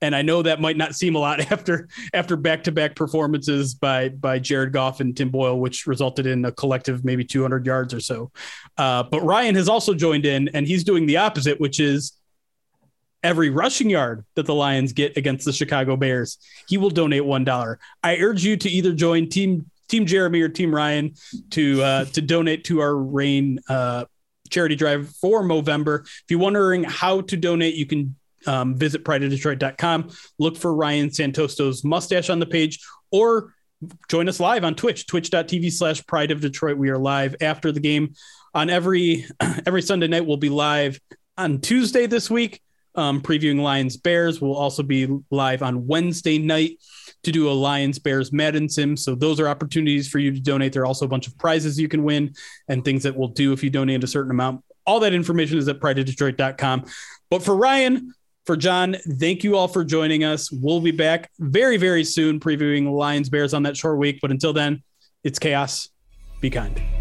And I know that might not seem a lot after after back to back performances by by Jared Goff and Tim Boyle, which resulted in a collective maybe 200 yards or so. Uh, but Ryan has also joined in, and he's doing the opposite, which is every rushing yard that the Lions get against the Chicago Bears, he will donate one dollar. I urge you to either join Team Team Jeremy or Team Ryan to uh, to donate to our RAINN uh, charity drive for Movember. If you're wondering how to donate, you can um, visit prideofdetroit.com. Look for Ryan Santosto's mustache on the page, or join us live on Twitch, twitch.tv slash pride of Detroit. We are live after the game on every every Sunday night. We'll be live on Tuesday this week, um, previewing Lions Bears. We'll also be live on Wednesday night to do a Lions Bears Madden sim. So those are opportunities for you to donate. There are also a bunch of prizes you can win and things that we'll do if you donate a certain amount. All that information is at prideofdetroit.com. But for Ryan, for John, thank you all for joining us. We'll be back very, very soon previewing Lions Bears on that short week. But until then, it's chaos. Be kind.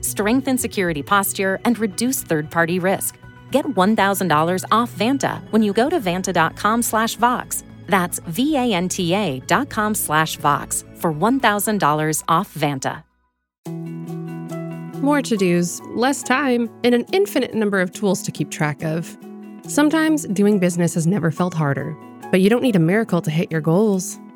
Strengthen security posture and reduce third-party risk. Get $1,000 off Vanta when you go to vanta.com slash Vox. That's V-A-N-T-A dot com slash Vox for $1,000 off Vanta. More to dos, less time, and an infinite number of tools to keep track of. Sometimes doing business has never felt harder, but you don't need a miracle to hit your goals.